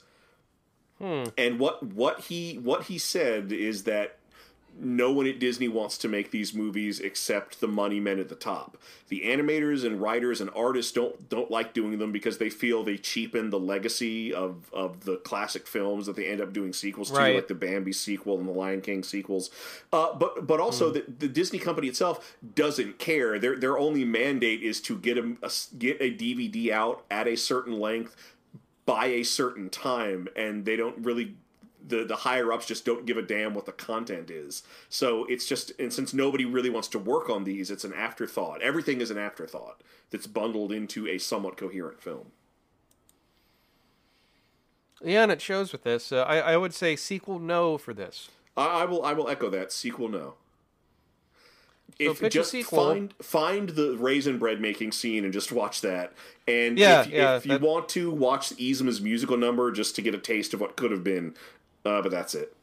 And what what he what he said is that no one at Disney wants to make these movies except the money men at the top. The animators and writers and artists don't don't like doing them because they feel they cheapen the legacy of, of the classic films that they end up doing sequels to, like the Bambi sequel and the Lion King sequels. Uh, but but also the, the Disney company itself doesn't care. Their their only mandate is to get a, a get a DVD out at a certain length by a certain time, and they don't really the the higher ups just don't give a damn what the content is. So it's just and since nobody really wants to work on these, it's an afterthought. Everything is an afterthought that's bundled into a somewhat coherent film. Yeah, and it shows with this. Uh, I I would say sequel no for this. I, I will I will echo that sequel no. If a just find find the raisin bread making scene and just watch that. And Yeah, if, yeah, if you that- want to watch Yzma's musical number just to get a taste of what could have been, uh, but that's it.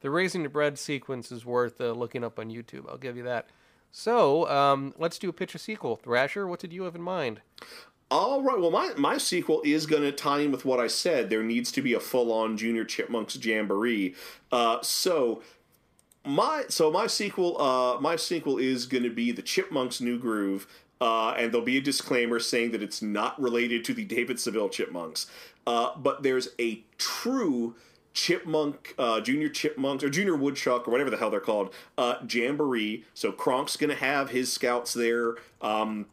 The raisin bread sequence is worth uh, looking up on YouTube. I'll give you that. So um, let's do a pitch a sequel. Thrasher, what did you have in mind? All right. Well, my, my sequel is going to tie in with what I said. There needs to be a full on Junior Chipmunks jamboree. Uh, so my so my sequel uh, my sequel is going to be the Chipmunks New Groove. Uh, and there'll be a disclaimer saying that it's not related to the David Seville Chipmunks. Uh, but there's a true chipmunk, uh, junior chipmunks, or junior woodchuck, or whatever the hell they're called, uh, jamboree. So Kronk's going to have his scouts there. Um,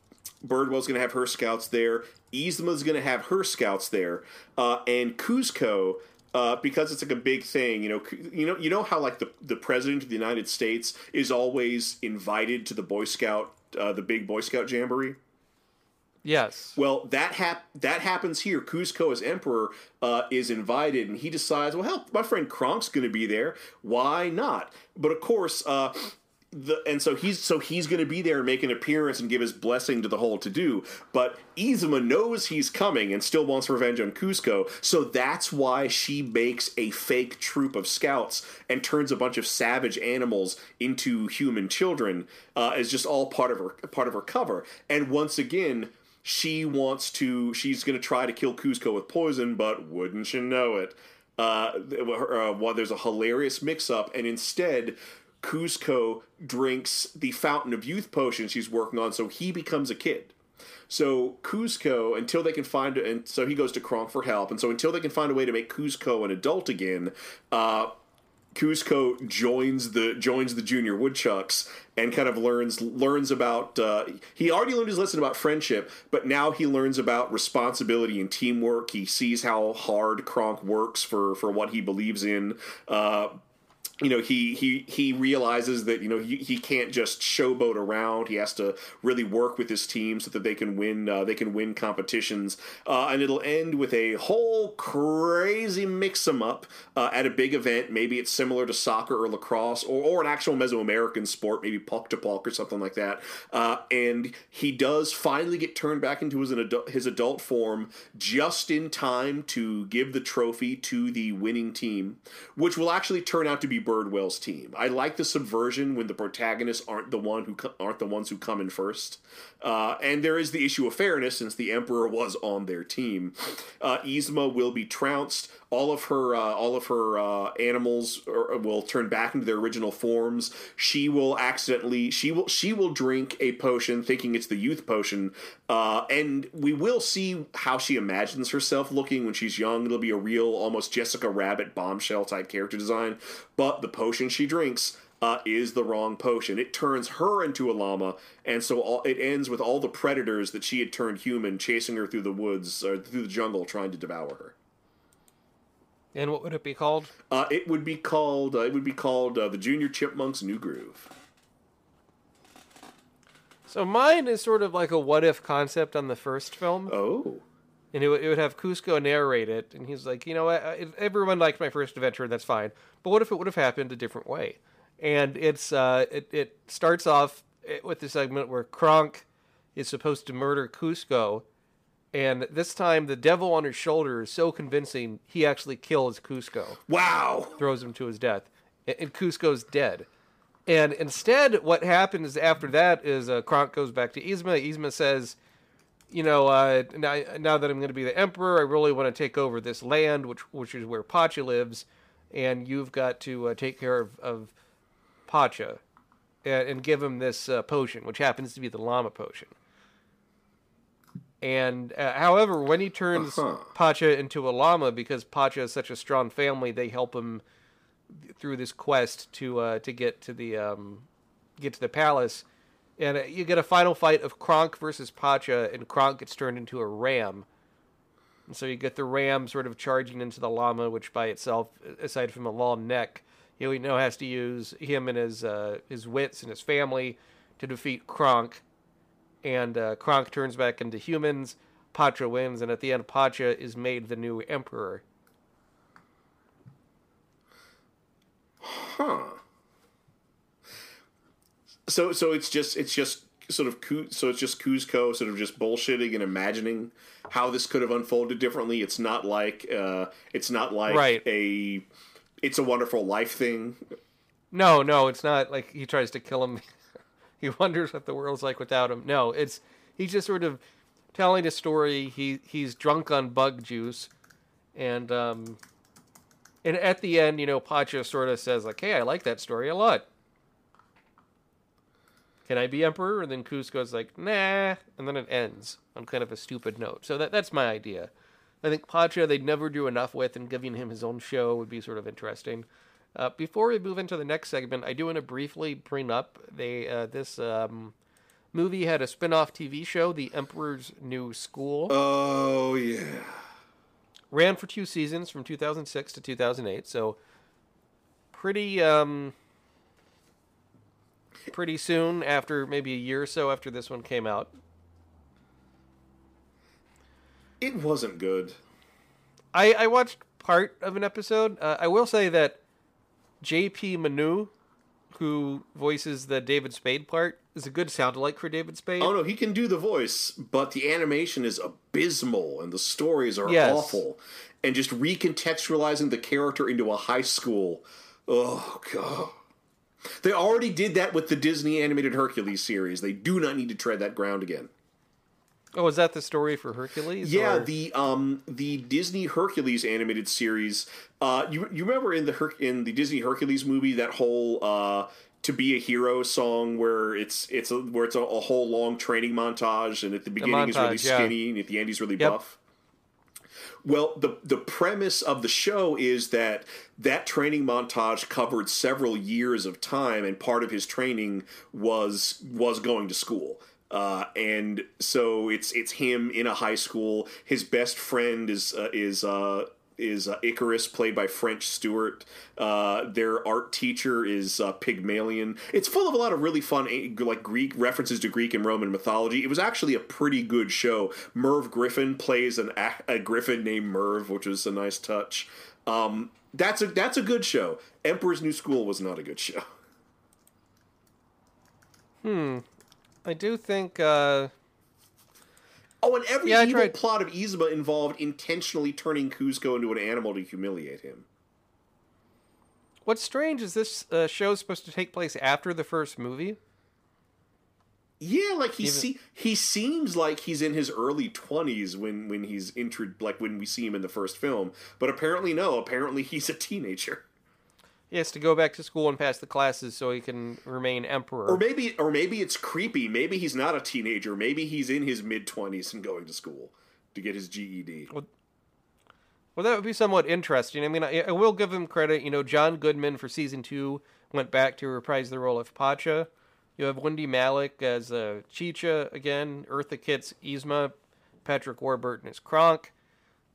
Birdwell's going to have her scouts there. Yzma's going to have her scouts there, uh, and Kuzco. Uh, because it's like a big thing, you know. You know, you know how like the the president of the United States is always invited to the Boy Scout, uh, the big Boy Scout jamboree. Yes. Well, that hap- that happens here. Kuzco, as emperor, uh, is invited, and he decides, well, hell, my friend Kronk's going to be there. Why not? But of course, uh, the and so he's so he's going to be there and make an appearance and give his blessing to the whole to do. But Yzma knows he's coming and still wants revenge on Kuzco, so that's why she makes a fake troop of scouts and turns a bunch of savage animals into human children uh, as just all part of her part of her cover. And once again. She wants to. She's going to try to kill Kuzco with poison, but wouldn't you know it? Uh, uh, well, there's a hilarious mix-up, and instead, Kuzco drinks the Fountain of Youth potion she's working on, so he becomes a kid. So Kuzco, until they can find, and so he goes to Kronk for help, and so until they can find a way to make Kuzco an adult again, uh, Kuzco joins the joins the Junior Woodchucks and kind of learns learns about. Uh, he already learned his lesson about friendship, but now he learns about responsibility and teamwork. He sees how hard Kronk works for for what he believes in. Uh, you know he he he realizes that you know he, he can't just showboat around. He has to really work with his team so that they can win uh, they can win competitions. Uh, and it'll end with a whole crazy mix 'em up uh, at a big event. Maybe it's similar to soccer or lacrosse or, or an actual mesoamerican sport maybe pok-ta-pok or something like that. Uh, and he does finally get turned back into his adult, his adult form just in time to give the trophy to the winning team which will actually turn out to be Birdwell's team. I like the subversion when the protagonists aren't the one who aren't the ones who come in first, uh, and there is the issue of fairness since the Emperor was on their team. Uh, Yzma will be trounced. All of her uh, all of her uh, animals are, will turn back into their original forms. She will accidentally she will she will drink a potion thinking it's the youth potion, uh, and we will see how she imagines herself looking when she's young. It'll be a real almost Jessica Rabbit bombshell type character design, but the potion she drinks uh, is the wrong potion. It turns her into a llama, and so all, it ends with all the predators that she had turned human chasing her through the woods or through the jungle, trying to devour her. And what would it be called? Uh, it would be called. Uh, it would be called uh, the Junior Chipmunks New Groove. So mine is sort of like a what if concept on the first film. Oh, and it, would- it would have Kuzco narrate it, and he's like, you know, I- everyone liked my first adventure, that's fine. But what if it would have happened a different way? And it's uh, it it starts off eh, with the segment where Kronk is supposed to murder Kuzco, and this time the devil on his shoulder is so convincing he actually kills Kuzco wow! throws him to his death, and, Kuzco's dead. And instead, what happens after that is uh, Kronk goes back to Yzma. Yzma says, "You know, uh, now, now that I'm going to be the emperor, I really want to take over this land, which which is where Pacha lives, and you've got to uh, take care of, of Pacha, and, and give him this uh, potion, which happens to be the llama potion." And uh, however, when he turns Uh-huh. Pacha into a llama, because Pacha is such a strong family, they help him through this quest to uh, to get to the um, get to the palace, and uh, you get a final fight of Kronk versus Pacha, and Kronk gets turned into a ram. And so you get the ram sort of charging into the llama, which by itself, aside from a long neck, you know has to use him and his uh, his wits and his family to defeat Kronk. And uh, Kronk turns back into humans. Pacha wins, and at the end, Pacha is made the new emperor. Huh. So so it's just it's just sort of so it's just Kuzco sort of just bullshitting and imagining how this could have unfolded differently. It's not like uh, it's not like Right. a it's a wonderful life thing. No, no, it's not like he tries to kill him. he wonders what the world's like without him. No, it's he's just sort of telling a story. He he's drunk on bug juice, and um, and at the end, you know, Pacha sort of says like, "Hey, I like that story a lot. Can I be emperor?" And then Kuzco's like, "Nah," and then it ends on kind of a stupid note. So that that's my idea. I think Pacha they'd never do enough with, and giving him his own show would be sort of interesting. Uh, before we move into the next segment, I do want to briefly bring up they uh, this um, movie had a spin-off TV show, The Emperor's New School, Oh yeah. ran for two seasons from 2006 to 2008. So pretty um, pretty soon after maybe a year or so after this one came out. It wasn't good. I, I watched part of an episode. Uh, I will say that J.P. Manoux who voices the David Spade part, is a good sound alike for David Spade. Oh no, he can do the voice, but the animation is abysmal and the stories are Yes. awful. And just recontextualizing the character into a high school. Oh god. They already did that with the Disney animated Hercules series. They do not need to tread that ground again. Oh, is that the story for Hercules? Yeah, or- the um the Disney Hercules animated series. Uh, you you remember in the Her- in the Disney Hercules movie that whole uh to be a hero song where it's it's a, where it's a, a whole long training montage and at the beginning he's really montage, yeah. skinny and at the end he's really Yep. buff. Well, the the premise of the show is that that training montage covered several years of time, and part of his training was was going to school. Uh, and so it's it's him in a high school. His best friend is uh, is uh, is uh, Icarus, played by French Stewart. Uh, their art teacher is uh, Pygmalion. It's full of a lot of really fun eh, like Greek references to Greek and Roman mythology. It was actually a pretty good show. Merv Griffin plays an a, griffin named Merv, which was a nice touch. Um, that's a that's a good show. Emperor's New School was not a good show. I do think. Uh, Oh, and every Yeah, evil tried- plot of Yzma involved intentionally turning Kuzco into an animal to humiliate him. what's strange is this uh, show supposed to take place after the first movie. Yeah, like he Even- see he seems like he's in his early twenties when when he's intro like when we see him in the first film, but apparently no. Apparently he's a teenager, He has to go back to school and pass the classes so he can remain emperor. or maybe or maybe it's creepy. Maybe he's not a teenager. Maybe he's in his mid twenties and going to school to get his GED. Well, that would be somewhat interesting. I mean, I, I will give him credit. You know, John Goodman for season two went back to reprise the role of Pacha. You have Wendie Malick as uh, Chicha again, Eartha Kitt's Yzma, Patrick Warburton as Kronk.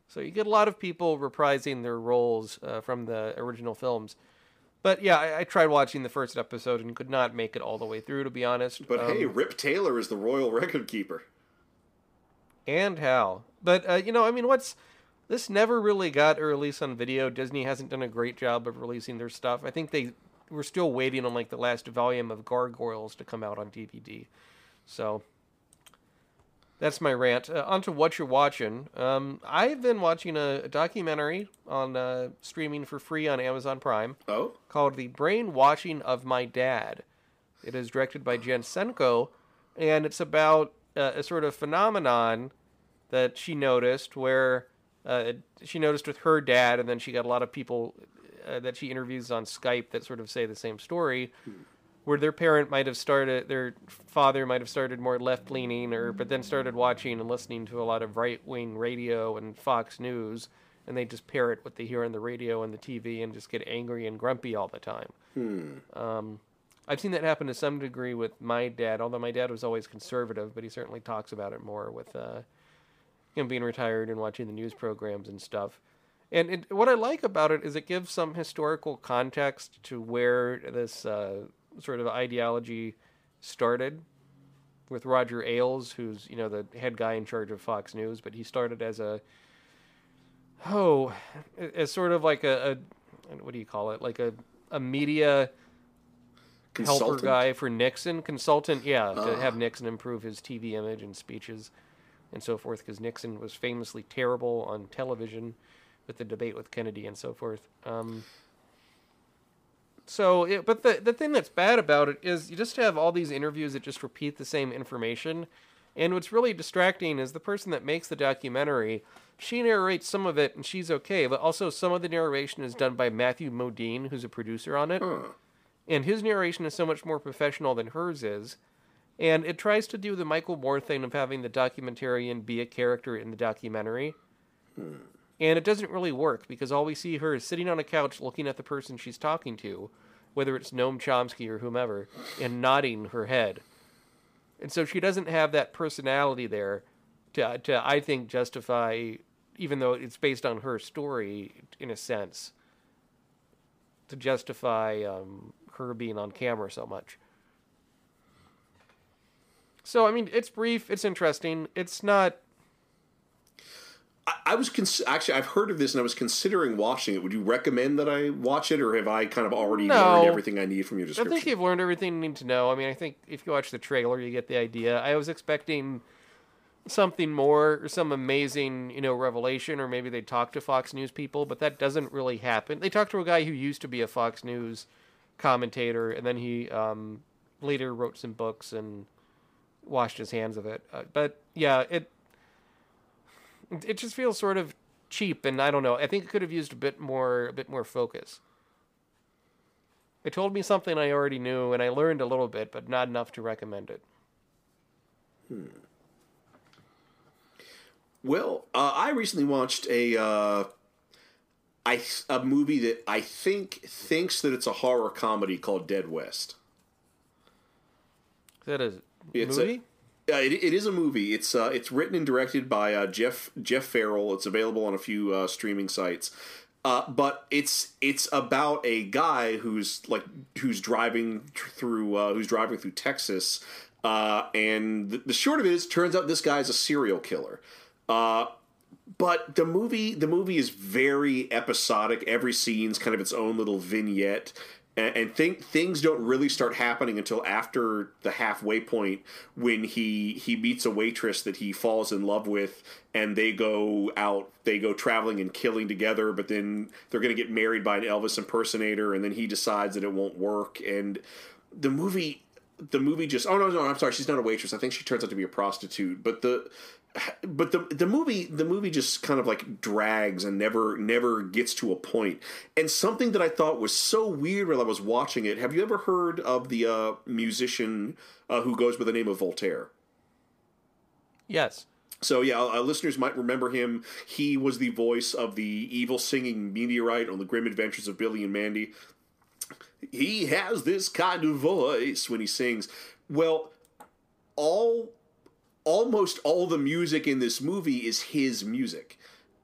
So you get a lot of people reprising their roles uh, from the original films. But yeah, I, I tried watching the first episode and could not make it all the way through, to be honest. But Um, hey, Rip Taylor is the royal record keeper. and how. But uh, you know, I mean, what's this never really got a release on video. Disney hasn't done a great job of releasing their stuff. I think they were still waiting on like the last volume of Gargoyles to come out on DVD. So that's my rant. Uh, on to what you're watching. Um, I've been watching a, a documentary on uh, streaming for free on Amazon Prime Oh, called The Brainwashing of My Dad. It is directed by Jen Senko, and it's about uh, a sort of phenomenon that she noticed where uh, she noticed with her dad, and then she got a lot of people uh, that she interviews on Skype that sort of say the same story. Where their parent might have started, their father might have started more left leaning, or but then started watching and listening to a lot of right wing radio and Fox News, and they just parrot what they hear on the radio and the TV and just get angry and grumpy all the time. Um, I've seen that happen to some degree with my dad, although my dad was always conservative, but he certainly talks about it more with uh, him being retired and watching the news programs and stuff. And it, what I like about it is it gives some historical context to where this uh, sort of ideology started with Roger Ailes, who's you know the head guy in charge of Fox News, but he started as a oh, as sort of like a, a what do you call it? Like a a media helper guy for Nixon, consultant, yeah, to Ah. have Nixon improve his TV image and speeches and so forth, because Nixon was famously terrible on television with the debate with Kennedy and so forth. Um, so, it, but the the thing that's bad about it is you just have all these interviews that just repeat the same information, and what's really distracting is the person that makes the documentary. She narrates some of it and she's okay, but also some of the narration is done by Matthew Modine, who's a producer on it. And his narration is so much more professional than hers is. And it tries to do the michael moore thing of having the documentarian be a character in the documentary hmm. And it doesn't really work because all we see her is sitting on a couch looking at the person she's talking to whether it's noam chomsky or whomever and nodding her head and so she doesn't have that personality there to, to i think justify even though it's based on her story in a sense to justify um, her being on camera so much. So I mean, it's brief, it's interesting. It's not. I, I was cons- actually I've heard of this and I was considering watching it. Would you recommend that I watch it, or have I kind of already No. learned everything I need from your description? I think you've learned everything you need to know. I mean, I think if you watch the trailer, you get the idea. I was expecting something more, or some amazing, you know, revelation, or maybe they talk to Fox News people, but that doesn't really happen. They talk to a guy who used to be a Fox News commentator, and then he um, later wrote some books and washed his hands of it. Uh, but yeah, it it just feels sort of cheap, and I don't know. I think it could have used a bit more, a bit more focus. It told me something I already knew, and I learned a little bit, but not enough to recommend it. Hmm. Well, uh, I recently watched a uh, I a movie that I think thinks that it's a horror comedy called Dead West. Is that a It's movie? A, uh, it, it is a movie. It's uh, it's written and directed by uh, Jeff Jeff Farrell. It's available on a few uh, streaming sites. Uh, but it's it's about a guy who's like who's driving through uh, who's driving through Texas, uh, and the, the short of it is, turns out this guy's a serial killer. Uh, but the movie the movie is very episodic. Every scene's kind of its own little vignette, and, and think things don't really start happening until after the halfway point when he he meets a waitress that he falls in love with, and they go out they go traveling and killing together. But then they're going to get married by an Elvis impersonator, and then he decides that it won't work, and the movie the movie just oh no no I'm sorry she's not a waitress I think she turns out to be a prostitute but the but the the movie the movie just kind of like drags and never never gets to a point. and something that I thought was so weird while I was watching it have you ever heard of the uh, musician uh, who goes by the name of Voltaire Yes. so yeah, uh, listeners might remember him. He was the voice of the evil singing meteorite on the Grim Adventures of Billy and Mandy. He has this kind of voice when he sings. Well, all almost all the music in this movie is his music.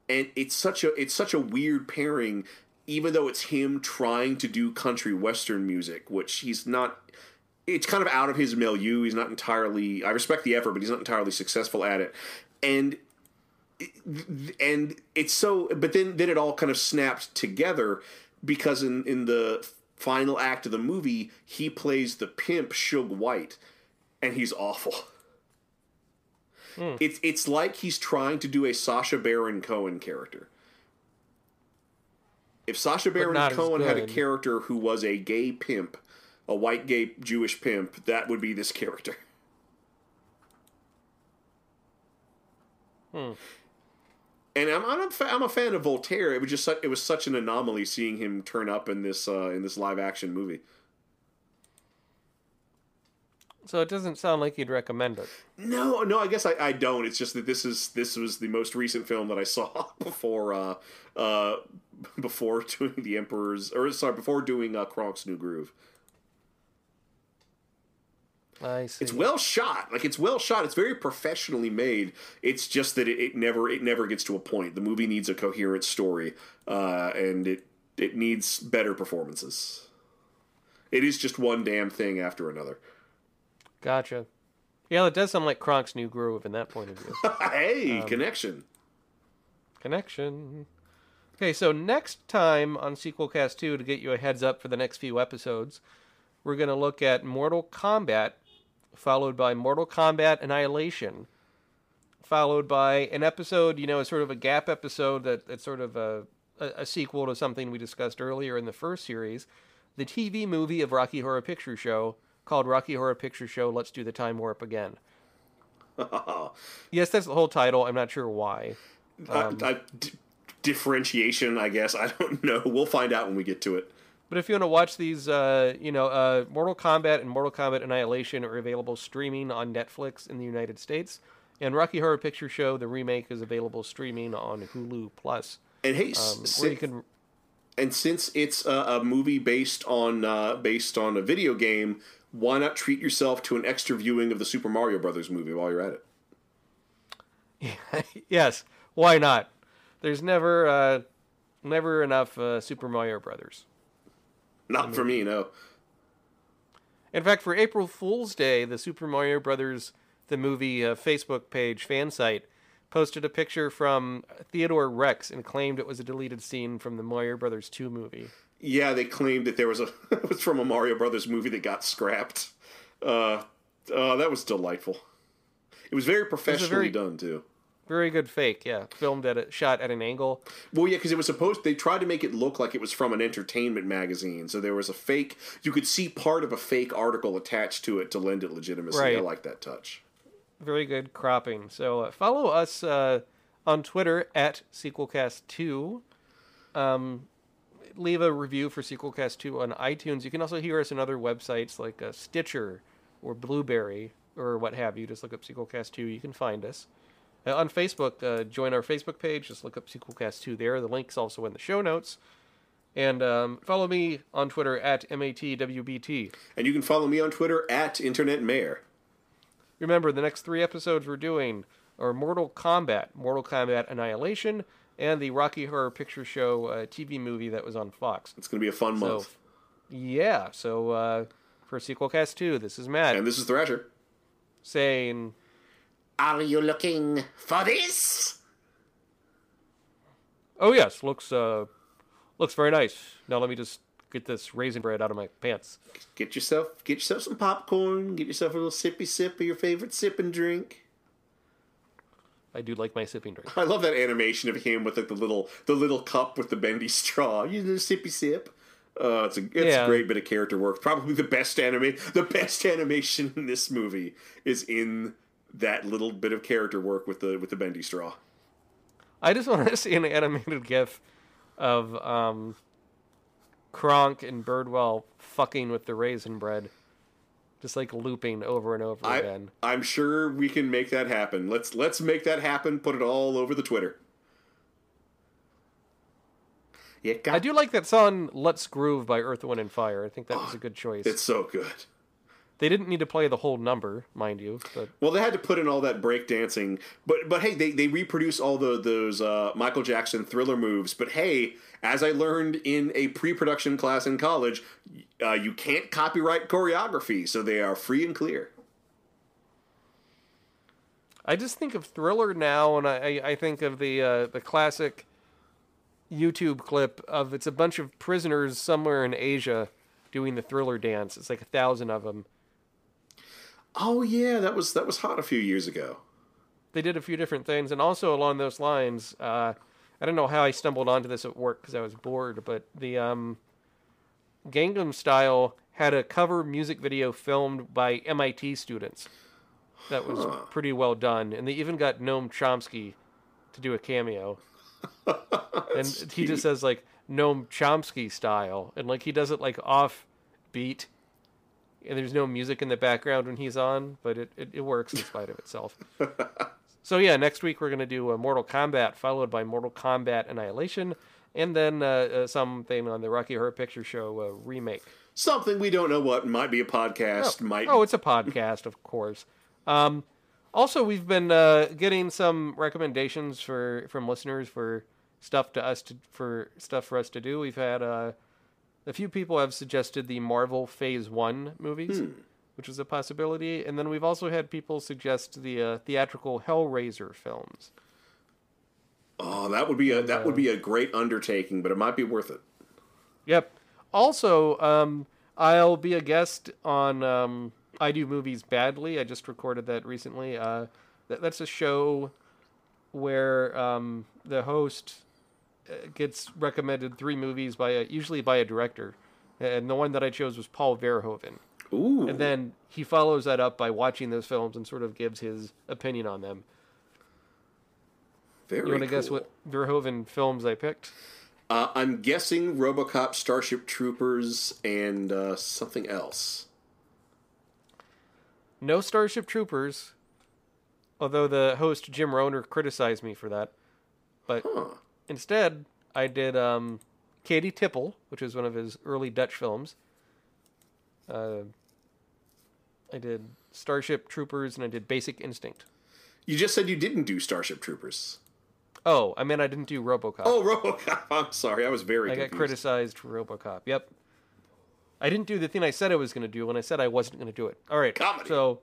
And it's such a it's such a weird pairing even though it's him trying to do country western music, which he's not it's kind of out of his milieu. He's not entirely. I respect the effort, but he's not entirely successful at it. And and it's so. But then then it all kind of snapped together because in in the final act of the movie, he plays the pimp Suge White, and he's awful. It's it's like he's trying to do a Sacha Baron Cohen character. If Sacha Baron Cohen had a character who was a gay pimp, a white gay Jewish pimp, that would be this character. And I'm I'm a, fa- I'm a fan of Voltaire. It was just su- it was such an anomaly seeing him turn up in this uh, in this live action movie. So it doesn't sound like you'd recommend it. No, no, I guess I, I don't. It's just that this is this was the most recent film that I saw before uh, uh, before doing the Emperor's or sorry before doing uh, Kronk's New Groove. I see. It's well shot. Like it's well shot. It's very professionally made. It's just that it, it never it never gets to a point. The movie needs a coherent story, uh, and it it needs better performances. It is just one damn thing after another. Gotcha. Yeah, it does sound like Kronk's New Groove in that point of view. hey, um, connection. Connection. Okay, so next time on Sequel Cast 2, to get you a heads up for the next few episodes, we're going to look at Mortal Kombat, followed by Mortal Kombat Annihilation, followed by an episode, you know, a sort of a gap episode that, that's sort of a, a, a sequel to something we discussed earlier in the first series, the TV movie of Rocky Horror Picture Show called Rocky Horror Picture Show Let's Do the Time Warp Again. Yes, that's the whole title. I'm not sure why. Uh, I- d- differentiation, I guess. I don't know. We'll find out when we get to it. But if you want to watch these, uh, you know, uh, Mortal Kombat and Mortal Kombat Annihilation are available streaming on Netflix in the United States, and Rocky Horror Picture Show, the remake, is available streaming on Hulu Plus. And hey, um, si- where you can. and since it's a, a movie based on uh, based on a video game, why not treat yourself to an extra viewing of the Super Mario Brothers movie while you're at it? yes, why not? There's never, uh, never enough uh, Super Mario Brothers. Not for me, no. In fact, for April Fool's Day, the Super Mario Brothers the movie uh, Facebook page fan site posted a picture from Theodore Rex and claimed it was a deleted scene from the Mario Brothers 2 movie. Yeah, they claimed that there was a it was from a Mario Brothers movie that got scrapped. Uh, uh, that was delightful. It was very professionally very- done too. Very good fake, yeah. Filmed at a shot at an angle. Well, yeah, because it was supposed. They tried to make it look like it was from an entertainment magazine, so there was a fake. You could see part of a fake article attached to it to lend it legitimacy. I like that touch. Very good cropping. So uh, follow us uh, on Twitter at SequelCast2. Um, leave a review for SequelCast2 on iTunes. You can also hear us in other websites like uh, Stitcher or Blubrry or what have you. Just look up SequelCast2. You can find us. Uh, on Facebook, uh, join our Facebook page. Just look up SequelCast2 there. The link's also in the show notes. And um, follow me on Twitter at MATWBT. And you can follow me on Twitter at Internet Mayor. Remember, the next three episodes we're doing are Mortal Kombat, Mortal Kombat Annihilation, and the Rocky Horror Picture Show uh, TV movie that was on Fox. It's going to be a fun So, month. yeah. So uh, for Sequel Cast 2, this is Matt And this is Thrasher. saying, Are you looking for this? "Oh yes, looks uh, looks very nice." Now let me just get this raisin bread out of my pants. Get yourself get yourself some popcorn. Get yourself a little sippy sip of your favorite sipping drink. I do like my sipping drink. I love that animation of him with like the little the little cup with the bendy straw. You know, sippy sip. Uh, it's a it's Yeah. a great bit of character work. Probably the best anime. The best animation in this movie is in that little bit of character work with the with the bendy straw. I just want to see an animated GIF of um, Kronk and Birdwell fucking with the raisin bread, just like looping over and over I, again. I'm sure we can make that happen. Let's let's make that happen. Put it all over the Twitter. Yeah, I do like that song "Let's Groove" by Earth, Wind, and Fire. I think that was ah, a good choice. It's so good. They didn't need to play the whole number, mind you, but Well, they had to put in all that break dancing, but but hey, they, they reproduce all the those uh, Michael Jackson thriller moves. But hey, as I learned in a pre-production class in college, uh, you can't copyright choreography, so they are free and clear. I just think of Thriller now, and I, I think of the uh, the classic YouTube clip of it's a bunch of prisoners somewhere in Asia doing the Thriller dance. It's like a thousand of them. Oh yeah, that was that was hot a few years ago. They did a few different things, and also along those lines, uh, I don't know how I stumbled onto this at work because I was bored, but the um, Gangnam Style had a cover music video filmed by MIT students. That was pretty well done, and they even got Noam Chomsky to do a cameo. and he just says like Noam Chomsky style, and like he does it like off beat, there's no music in the background when he's on, but it, it, it works in spite of itself. so yeah, next week we're gonna do a Mortal Kombat followed by Mortal Kombat Annihilation, and then uh, uh, something on the Rocky Horror Picture Show uh, remake. Something we don't know what might be a podcast. Might Oh, it's a podcast, of course. Um, also, we've been uh, getting some recommendations for from listeners for stuff to us to for stuff for us to do. We've had uh, a few people have suggested the Marvel Phase One movies, which is a possibility, and then we've also had people suggest the uh, theatrical Hellraiser films. oh, that would be a that would be a great undertaking, but it might be worth it. Yep. Also, um, I'll be a guest on um, I Do Movies Badly. I just recorded that recently. Uh, that, that's a show where um, the host uh, gets recommended three movies by a, usually by a director, and the one that I chose was Paul Verhoeven. Ooh, And then he follows that up by watching those films and sort of gives his opinion on them. very. You want to guess what Verhoeven films I picked? Uh, I'm guessing RoboCop, Starship Troopers, and uh, something else. No Starship Troopers, although the host Jim Rohner criticized me for that. But Huh. Instead, I did um, Keetje Tippel, which is one of his early Dutch films. Uh, I did Starship Troopers and I did Basic Instinct. You just said you didn't do Starship Troopers. Oh, I mean I didn't do RoboCop. Oh, RoboCop. I'm sorry, I was very. I got criticized for RoboCop. Yep. I didn't do the thing I said I was going to do when I said I wasn't going to do it. All right. Comedy. So,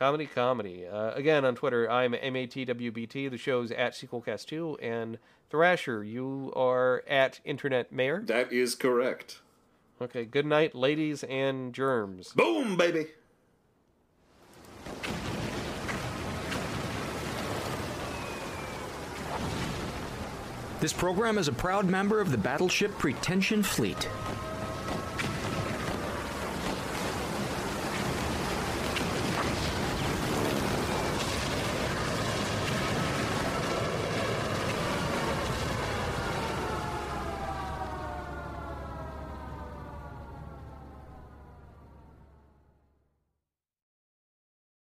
Comedy, comedy. Uh, again, on Twitter, I'm MATWBT. The show's at SequelCast2. And Thrasher, you are at Internet Mayor. That is correct. Okay, good night, ladies and germs. Boom, baby. This program is a proud member of the Battleship Pretension Fleet.